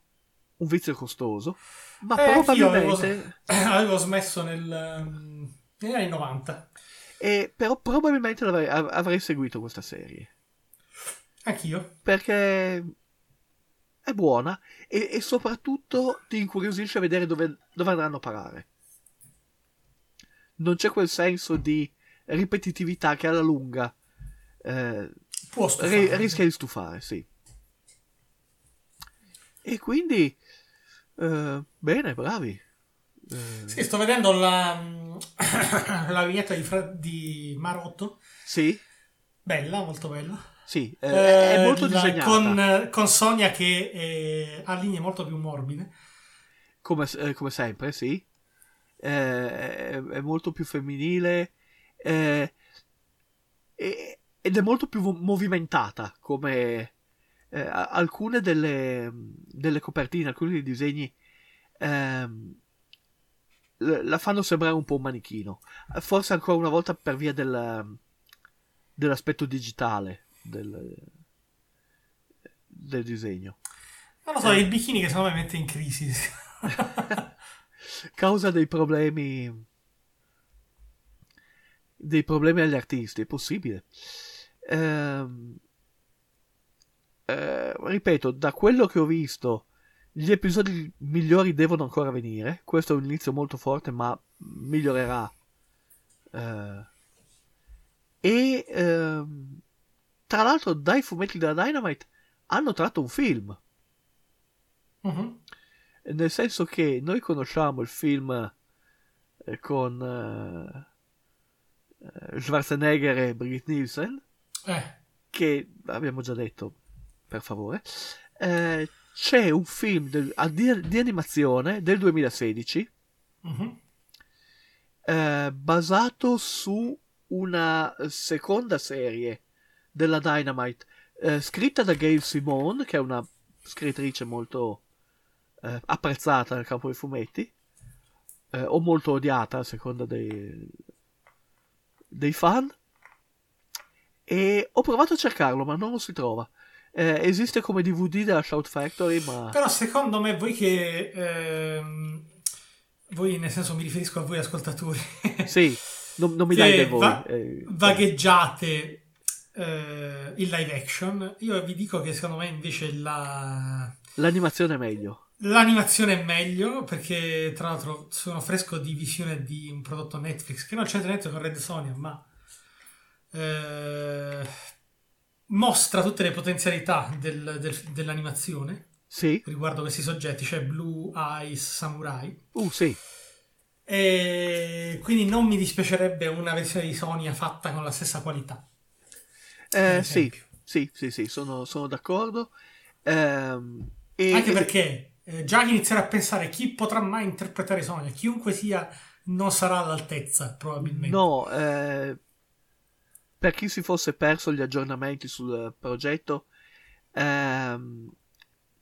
un vizio costoso, ma Eh, anch'io avevo, probabilmente... <clears throat> avevo smesso nel, ehm, negli anni 90. E però probabilmente av- avrei seguito questa serie Anch'io. perché è buona e, e soprattutto ti incuriosisce a vedere dove, dove andranno a parare. Non c'è quel senso di ripetitività che alla lunga eh, Può ri- rischia di stufare, sì. E quindi, eh, bene, bravi. Eh, Sì, sto vedendo la, <coughs> la vignetta di, Fra- di Marotto. sì, Bella, molto bella. sì, eh, è molto disegnata. Con, con Sonia che eh, ha linee molto più morbide. come, eh, come sempre, sì. È, è molto più femminile e- ed è molto più movimentata come eh, alcune delle, delle copertine, alcuni dei disegni ehm, la fanno sembrare un po' un manichino. Forse ancora una volta per via del, dell'aspetto digitale del, del disegno. Non lo so, è il bikini che secondo me mette in crisi. <laughs> causa dei problemi dei problemi agli artisti è possibile Ehm, eh, ripeto da quello che ho visto gli episodi migliori devono ancora venire questo è un inizio molto forte ma migliorerà Eh, e ehm, tra l'altro dai fumetti della Dynamite hanno tratto un film Mhm. nel senso che noi conosciamo il film eh, con eh, eh, Schwarzenegger e Brigitte Nielsen, Eh, che abbiamo già detto, per favore. C'è un film del- di, di animazione del 2016 mhm. eh, basato su una seconda serie della Dynamite eh, scritta da Gail Simone, che è una scrittrice molto eh, apprezzata nel campo dei fumetti, eh, o molto odiata a seconda dei, dei fan. E ho provato a cercarlo, ma non lo si trova. Eh, esiste come DVD della Shout Factory, ma Però secondo me voi che... ehm, voi nel senso mi riferisco a voi ascoltatori. <laughs> sì, non, non mi dai voi. va- eh, vagheggiate eh, il live action. Io vi dico che secondo me invece la... l'animazione è meglio. L'animazione è meglio perché tra l'altro sono fresco di visione di un prodotto Netflix che non c'entra niente con Red Sonia ma eh, mostra tutte le potenzialità del- del- dell'animazione Sì, riguardo questi soggetti, cioè Blue Eyes Samurai uh, sì. e quindi non mi dispiacerebbe una versione di Sonia fatta con la stessa qualità. Eh, sì, sì, sì, sì, sono, sono d'accordo. Ehm, e, Anche perché eh, già iniziare a pensare chi potrà mai interpretare Sonia, chiunque sia, non sarà all'altezza probabilmente. No, eh, per chi si fosse perso gli aggiornamenti sul progetto, ehm,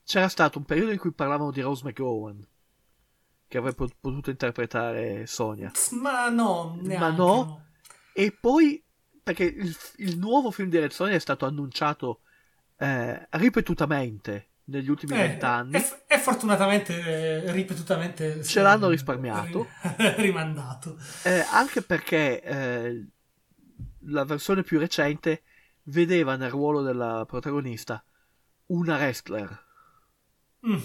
c'era stato un periodo in cui parlavano di Rose McGowan, che avrebbe pot- potuto interpretare Sonia. Ma no, neanche, no? E poi, perché il, il nuovo film di Red Sonia è stato annunciato eh, ripetutamente negli ultimi Eh, vent'anni. E, e fortunatamente, eh, ripetutamente, Ce l'hanno risparmiato. ri- <laughs> rimandato. Eh, anche perché eh, la versione più recente vedeva nel ruolo della protagonista una wrestler Mm,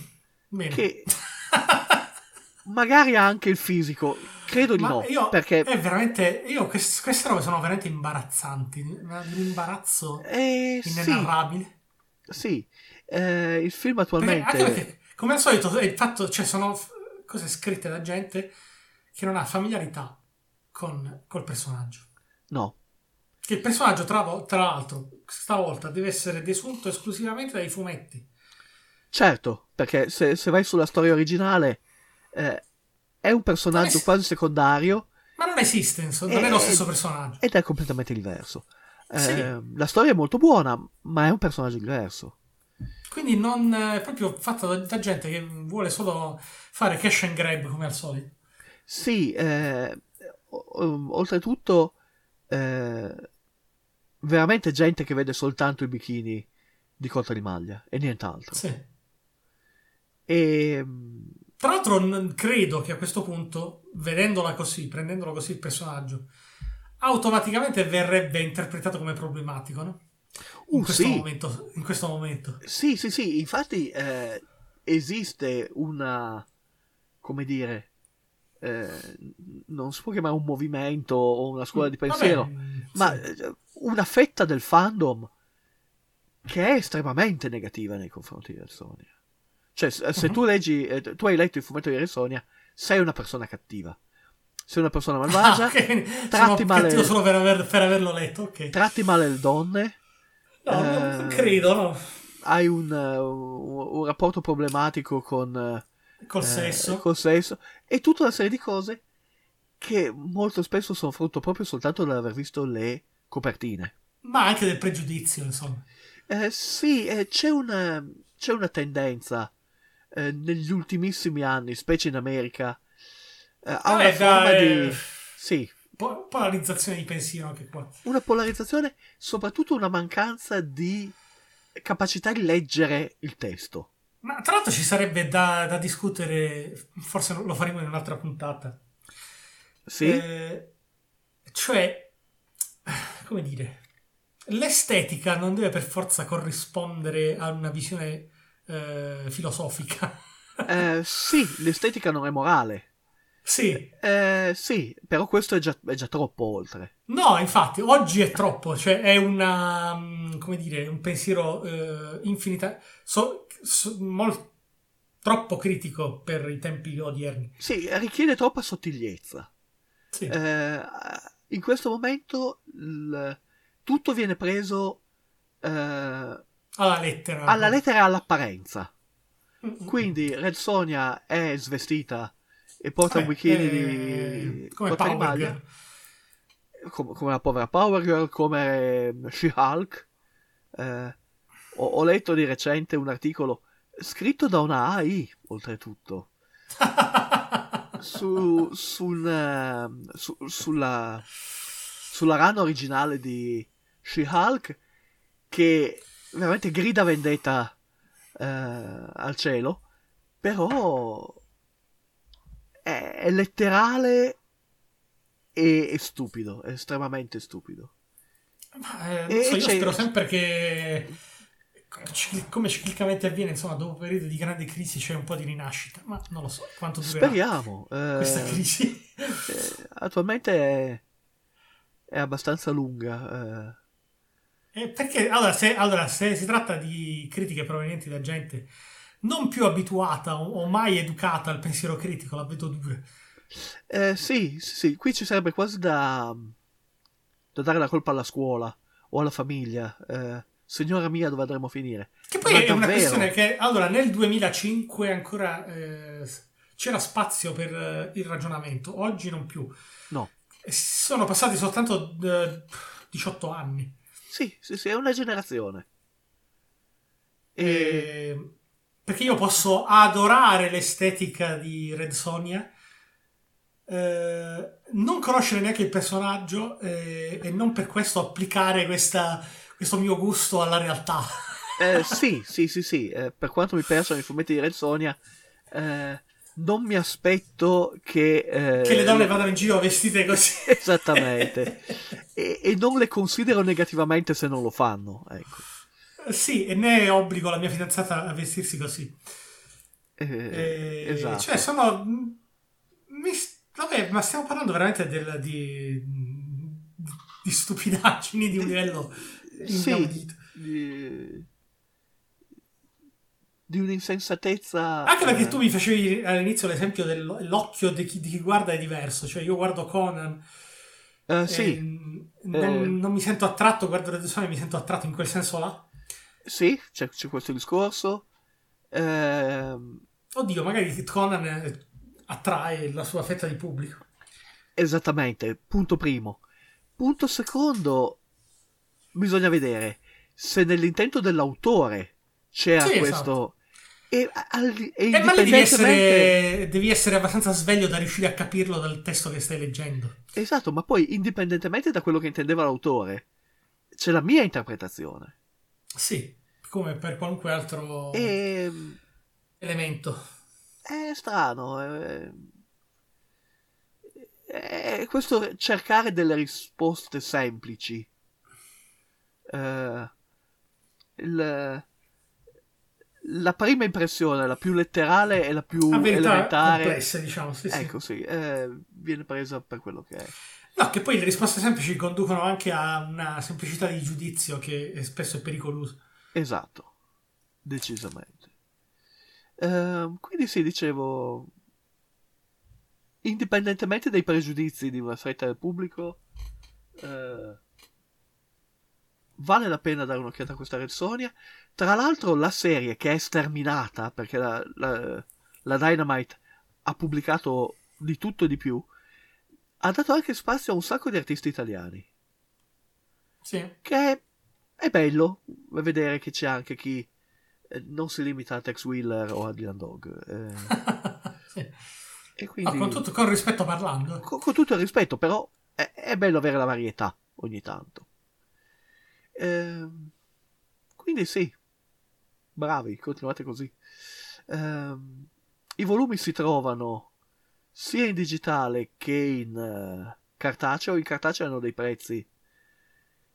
bene. che <laughs> magari ha anche il fisico, credo di Ma no, io, perché è veramente, io quest- queste robe sono veramente imbarazzanti. Un imbarazzo eh, sì, inenarrabile. sì, eh, il film attualmente perché, come al solito, il fatto, cioè, sono cose scritte da gente che non ha familiarità con, col personaggio. No. Che il personaggio, tra, tra l'altro, stavolta deve essere desunto esclusivamente dai fumetti. Certo, perché se, se vai sulla storia originale eh, è un personaggio è- quasi secondario Ma non esiste, insomma, non è Eh, lo stesso personaggio. ed è completamente diverso. Eh, Sì. La storia è molto buona, ma è un personaggio diverso. Quindi non è proprio fatta da, da gente che vuole solo fare cash and grab come al solito. Sì, eh, o- o- oltretutto, eh, veramente gente che vede soltanto i bikini di cotta di maglia e nient'altro. Sì. E Tra l'altro, credo che a questo punto, vedendola così, prendendolo così il personaggio, automaticamente verrebbe interpretato come problematico, no? In, Uh, questo, sì. momento, in questo momento. Sì, sì, sì, infatti eh, esiste una, come dire, eh, non si può chiamare un movimento o una scuola di pensiero, Vabbè, ma sì. eh, una fetta del fandom che è estremamente negativa nei confronti di Red Sonja. Cioè, se Mhm. tu leggi, eh, tu hai letto il fumetto di Red Sonja, sei una persona cattiva. Sei una persona malvagia, <laughs> Ah, ok. tratti Sono male- solo per, aver- per averlo letto, ok. tratti male le donne, No, non- non eh, credo, no. hai un, eh, un- un rapporto problematico con... Col eh, sesso. col sesso e tutta una serie di cose che molto spesso sono frutto proprio soltanto dall'aver visto le copertine. Ma anche del pregiudizio, insomma. Eh, sì, eh, c'è, una, c'è una tendenza eh, negli ultimissimi anni, specie in America, eh, a una Vabbè, forma dai, di... Sì, po- polarizzazione di pensiero anche qua. una polarizzazione, soprattutto una mancanza di capacità di leggere il testo. Ma tra l'altro ci sarebbe da, da discutere, forse lo faremo in un'altra puntata. Sì, Eh, cioè, come dire, l'estetica non deve per forza corrispondere a una visione eh, filosofica. Eh, sì, l'estetica non è morale. sì, Eh, sì, però questo è già, è già troppo oltre. No, infatti, oggi è troppo, cioè è una, mm, come dire, un pensiero eh, infinita, so- so- mol- troppo critico per i tempi odierni. Sì, richiede troppa sottigliezza. Sì. Eh, in questo momento il- tutto viene preso eh, alla lettera. alla lettera e all'apparenza. Mm, mm, Quindi Red Sonia è svestita e porta un Vabbè, bikini eh, di come cotta di Power. Com- come la povera Power Girl, come eh, She-Hulk. Eh, ho, ho letto di recente un articolo scritto da una AI, oltretutto, su, sul, eh, su- sulla, sulla run originale di She-Hulk che veramente grida vendetta eh, al cielo, però è, è letterale e, e stupido, è estremamente stupido. Ma, eh, so, io c'è- spero sempre che come ciclicamente avviene, insomma, dopo periodi di grande crisi c'è un po' di rinascita, ma non lo so quanto durerà Speriamo. eh, questa crisi. eh, attualmente è, è abbastanza lunga. eh. Eh, perché allora se, allora, se si tratta di critiche provenienti da gente non più abituata o, o mai educata al pensiero critico, la vedo dura. Eh, sì, sì, sì, qui ci sarebbe quasi da, da dare la colpa alla scuola o alla famiglia. Eh, signora mia, dove andremo a finire? Che poi Ma è una davvero? questione che allora nel 2005 ancora eh, c'era spazio per eh, il ragionamento, oggi non più. No. E Sono passati soltanto eh, 18 anni. Sì, sì, sì, è una generazione. E... Eh, perché io posso adorare l'estetica di Red Sonia, eh, non conoscere neanche il personaggio eh, e non per questo applicare questa- questo mio gusto alla realtà. Eh, sì, sì, sì, sì. eh, per quanto mi piacciono i fumetti di Red Sonia, eh, non mi aspetto che... eh, che le donne vadano in giro vestite così. <laughs> Esattamente. e, e non le considero negativamente se non lo fanno. Ecco. sì, e ne obbligo la mia fidanzata a vestirsi così. Eh, Eh, esatto. Cioè, sono. mi- vabbè, ma stiamo parlando veramente del- di, di stupidaggini di un livello sì, inaudito. eh, di un'insensatezza. Anche perché eh, tu mi facevi all'inizio l'esempio dell'occhio di chi, di chi guarda è diverso, cioè io guardo Conan eh, e sì, non, Eh. non mi sento attratto, guardo Red Sonja e mi sento attratto in quel senso là. sì, c'è, c'è questo discorso. Ehm, Oddio, magari Conan eh, attrae la sua fetta di pubblico. esattamente, punto primo. Punto secondo, bisogna vedere se nell'intento dell'autore c'era Sì, questo. esatto. E, al- e Eh, ma lì devi essere, devi essere abbastanza sveglio da riuscire a capirlo dal testo che stai leggendo. Esatto, ma poi indipendentemente da quello che intendeva l'autore, c'è la mia interpretazione. Sì, come per qualunque altro E elemento. È strano. È, è questo cercare delle risposte semplici. Eh, il- la prima impressione, la più letterale e la più A verità elementare, complesse, diciamo. Sì, sì. ecco sì, eh, viene presa per quello che è. No, che poi le risposte semplici conducono anche a una semplicità di giudizio che è spesso pericolosa. Esatto, decisamente. Ehm, quindi sì, dicevo, indipendentemente dai pregiudizi di una stretta del pubblico, eh, vale la pena dare un'occhiata a questa Red Sonja. Tra l'altro la serie che è sterminata, perché la, la- la Dynamite ha pubblicato di tutto e di più, ha dato anche spazio a un sacco di artisti italiani Sì. che è, è bello vedere che c'è anche chi non si limita a Tex Wheeler o a Dylan Dog. eh, <laughs> Sì. e quindi, con, tutto, con rispetto parlando. con, con tutto il rispetto, però è, è bello avere la varietà ogni tanto. Ehm, quindi sì, bravi, continuate così. Ehm, I volumi si trovano sia in digitale che in eh, cartaceo. In cartaceo hanno dei prezzi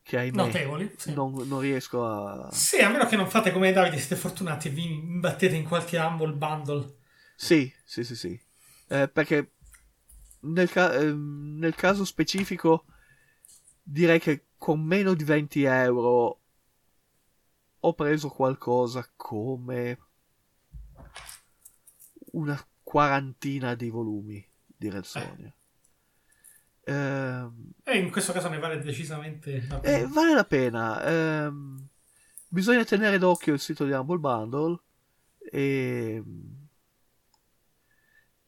che ahimè Notevoli. Sì. non, non riesco a... Sì, a meno che non fate come Davide, siete fortunati e vi imbattete in qualche Humble Bundle. Sì, sì, sì, sì. Eh, perché nel, ca- ehm, nel caso specifico direi che con meno di 20 euro ho preso qualcosa come una quarantina di volumi di Red Sonja. Ehm, E in questo caso ne vale decisamente la Eh, pena. vale la pena. ehm, bisogna tenere d'occhio il sito di Humble Bundle. E...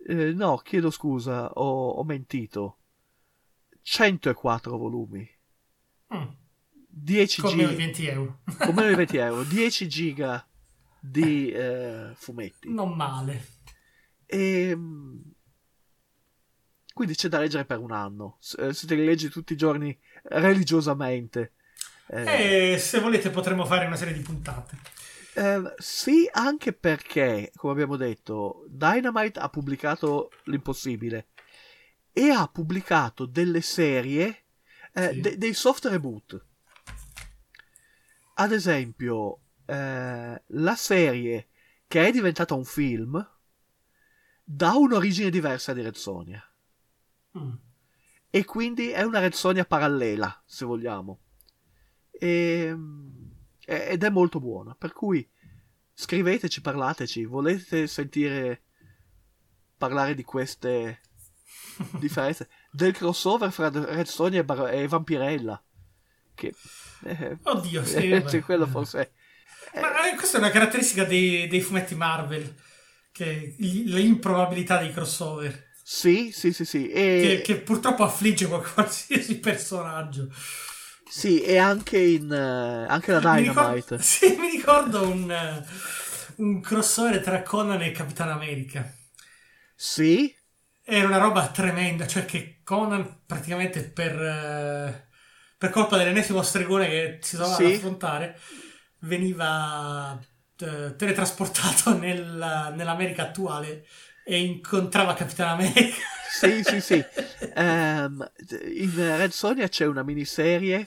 eh, no, chiedo scusa, ho, ho mentito. 104 volumi. Mm, 10 con meno di giga. 20 euro. Con meno di 20 <laughs> euro. 10 giga di eh, fumetti. non male. E... Quindi c'è da leggere per un anno. Eh, Se te li leggi tutti i giorni religiosamente. eh, E se volete potremmo fare una serie di puntate. Eh, sì, anche perché, come abbiamo detto, Dynamite ha pubblicato l'impossibile e ha pubblicato delle serie, eh, Sì. de- dei soft reboot. Ad esempio, eh, la serie che è diventata un film dà un'origine diversa di Red Sonja Mm. e quindi è una Red Sonja parallela, se vogliamo. E- ed è molto buona. Per cui scriveteci, parlateci. Volete sentire parlare di queste <laughs> differenze? Del crossover fra Red Sonja e, Bar- e Vampirella. Che eh, Oddio, sì. eh, vabbè. quello forse. Ma eh, questa è una caratteristica dei, dei fumetti Marvel. Che l'improbabilità dei crossover. Sì, sì, sì, sì. E, Che, che purtroppo affligge qual- qualsiasi personaggio. sì, e anche in eh, anche la Mi Dynamite. ricordo, <laughs> sì, mi ricordo un, eh, un crossover tra Conan e Capitan America. Sì, Era una roba tremenda, cioè che Conan praticamente per, eh, per colpa dell'ennesimo stregone che si doveva Sì. affrontare veniva teletrasportato <laughs> nella- nell'America attuale e incontrava Capitan America. <laughs> sì, sì, sì. Ehm, in Red Sonja c'è una miniserie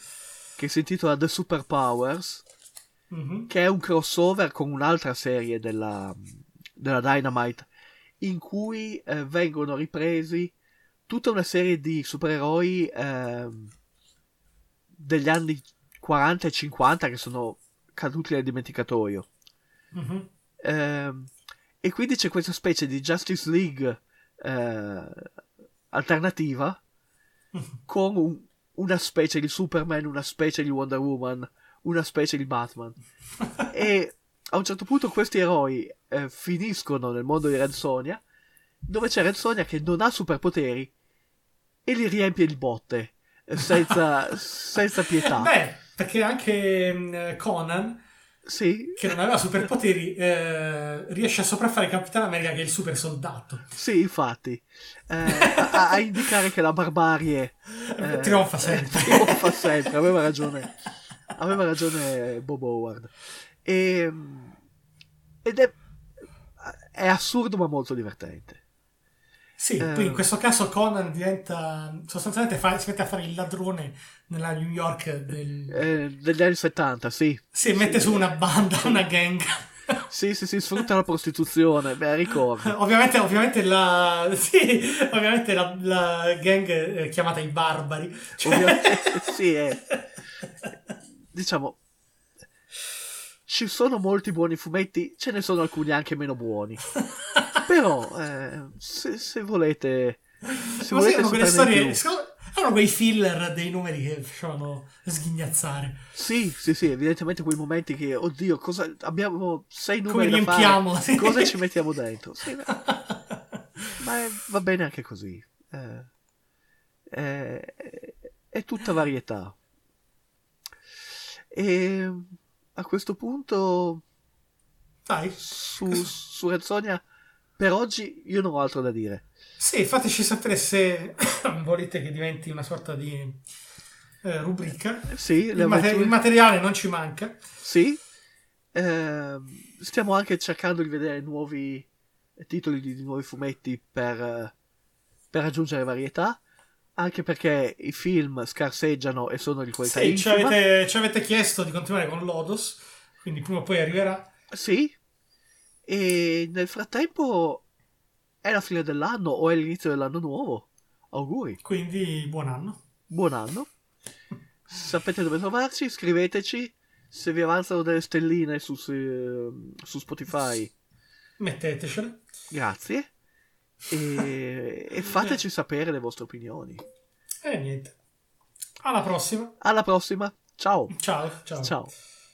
che si intitola The Superpowers, Mhm. che è un crossover con un'altra serie della, della Dynamite, in cui eh, vengono ripresi tutta una serie di supereroi ehm, degli anni 40 e 50 che sono caduti nel dimenticatoio. Mhm. Ehm, e quindi c'è questa specie di Justice League eh, alternativa <laughs> con un- una specie di Superman, una specie di Wonder Woman, una specie di Batman. <laughs> e a un certo punto questi eroi eh, finiscono nel mondo di Red Sonia, dove c'è Red Sonia che non ha superpoteri e li riempie di botte, senza, <laughs> senza pietà. Beh, perché anche mm, Conan, Sì, che non aveva superpoteri, eh, riesce a sopraffare Capitan America che è il super soldato. sì, infatti. Eh, a, a indicare che la barbarie eh, Trionfa sempre. <laughs> trionfa sempre, aveva ragione. Aveva ragione Bob Howard. E, ed è, è assurdo ma molto divertente. Sì, Eh. poi in questo caso Conan diventa sostanzialmente fa- si mette a fare il ladrone nella New York del... Eh, degli anni 70, sì. Si mette su una banda, una gang. Sì, sì, sì, sfrutta la prostituzione. Beh, ricordo. <laughs> ovviamente, ovviamente la... Sì, ovviamente la, la gang è chiamata i barbari. Cioè- Ovviamente, <laughs> sì, è... Diciamo... Ci sono molti buoni fumetti, ce ne sono alcuni anche meno buoni. <laughs> Però, eh, se, se volete... Se Ma volete quelle storie... Erano quei filler dei numeri che facevano sghignazzare. Sì, sì, sì, evidentemente quei momenti che, oddio, cosa, abbiamo sei numeri Come riempiamo? fare, cosa ci mettiamo <laughs> dentro? Sì, <laughs> ma è- va bene anche così. Eh, è, è tutta varietà. E a questo punto, Dai. su, su Red Sonja, per oggi io non ho altro da dire. Sì, fateci sapere se <coughs> volete che diventi una sorta di eh, rubrica. Sì, Il, mate- avventure- il materiale non ci manca. Sì, ehm, stiamo anche cercando di vedere nuovi titoli di, di nuovi fumetti per, eh, per aggiungere varietà, anche perché i film scarseggiano e sono di qualità Sì, ci avete, ci avete chiesto di continuare con Lodos, quindi prima o poi arriverà. Sì, e nel frattempo è la fine dell'anno o è l'inizio dell'anno nuovo. Auguri, Quindi buon anno. buon anno. Sapete dove trovarci, scriveteci. Se vi avanzano delle stelline su, su, su Spotify, Mettetecele. Grazie. E, e fateci sapere le vostre opinioni. E niente. Alla prossima. Alla prossima. Ciao. Ciao. Ciao. Ciao.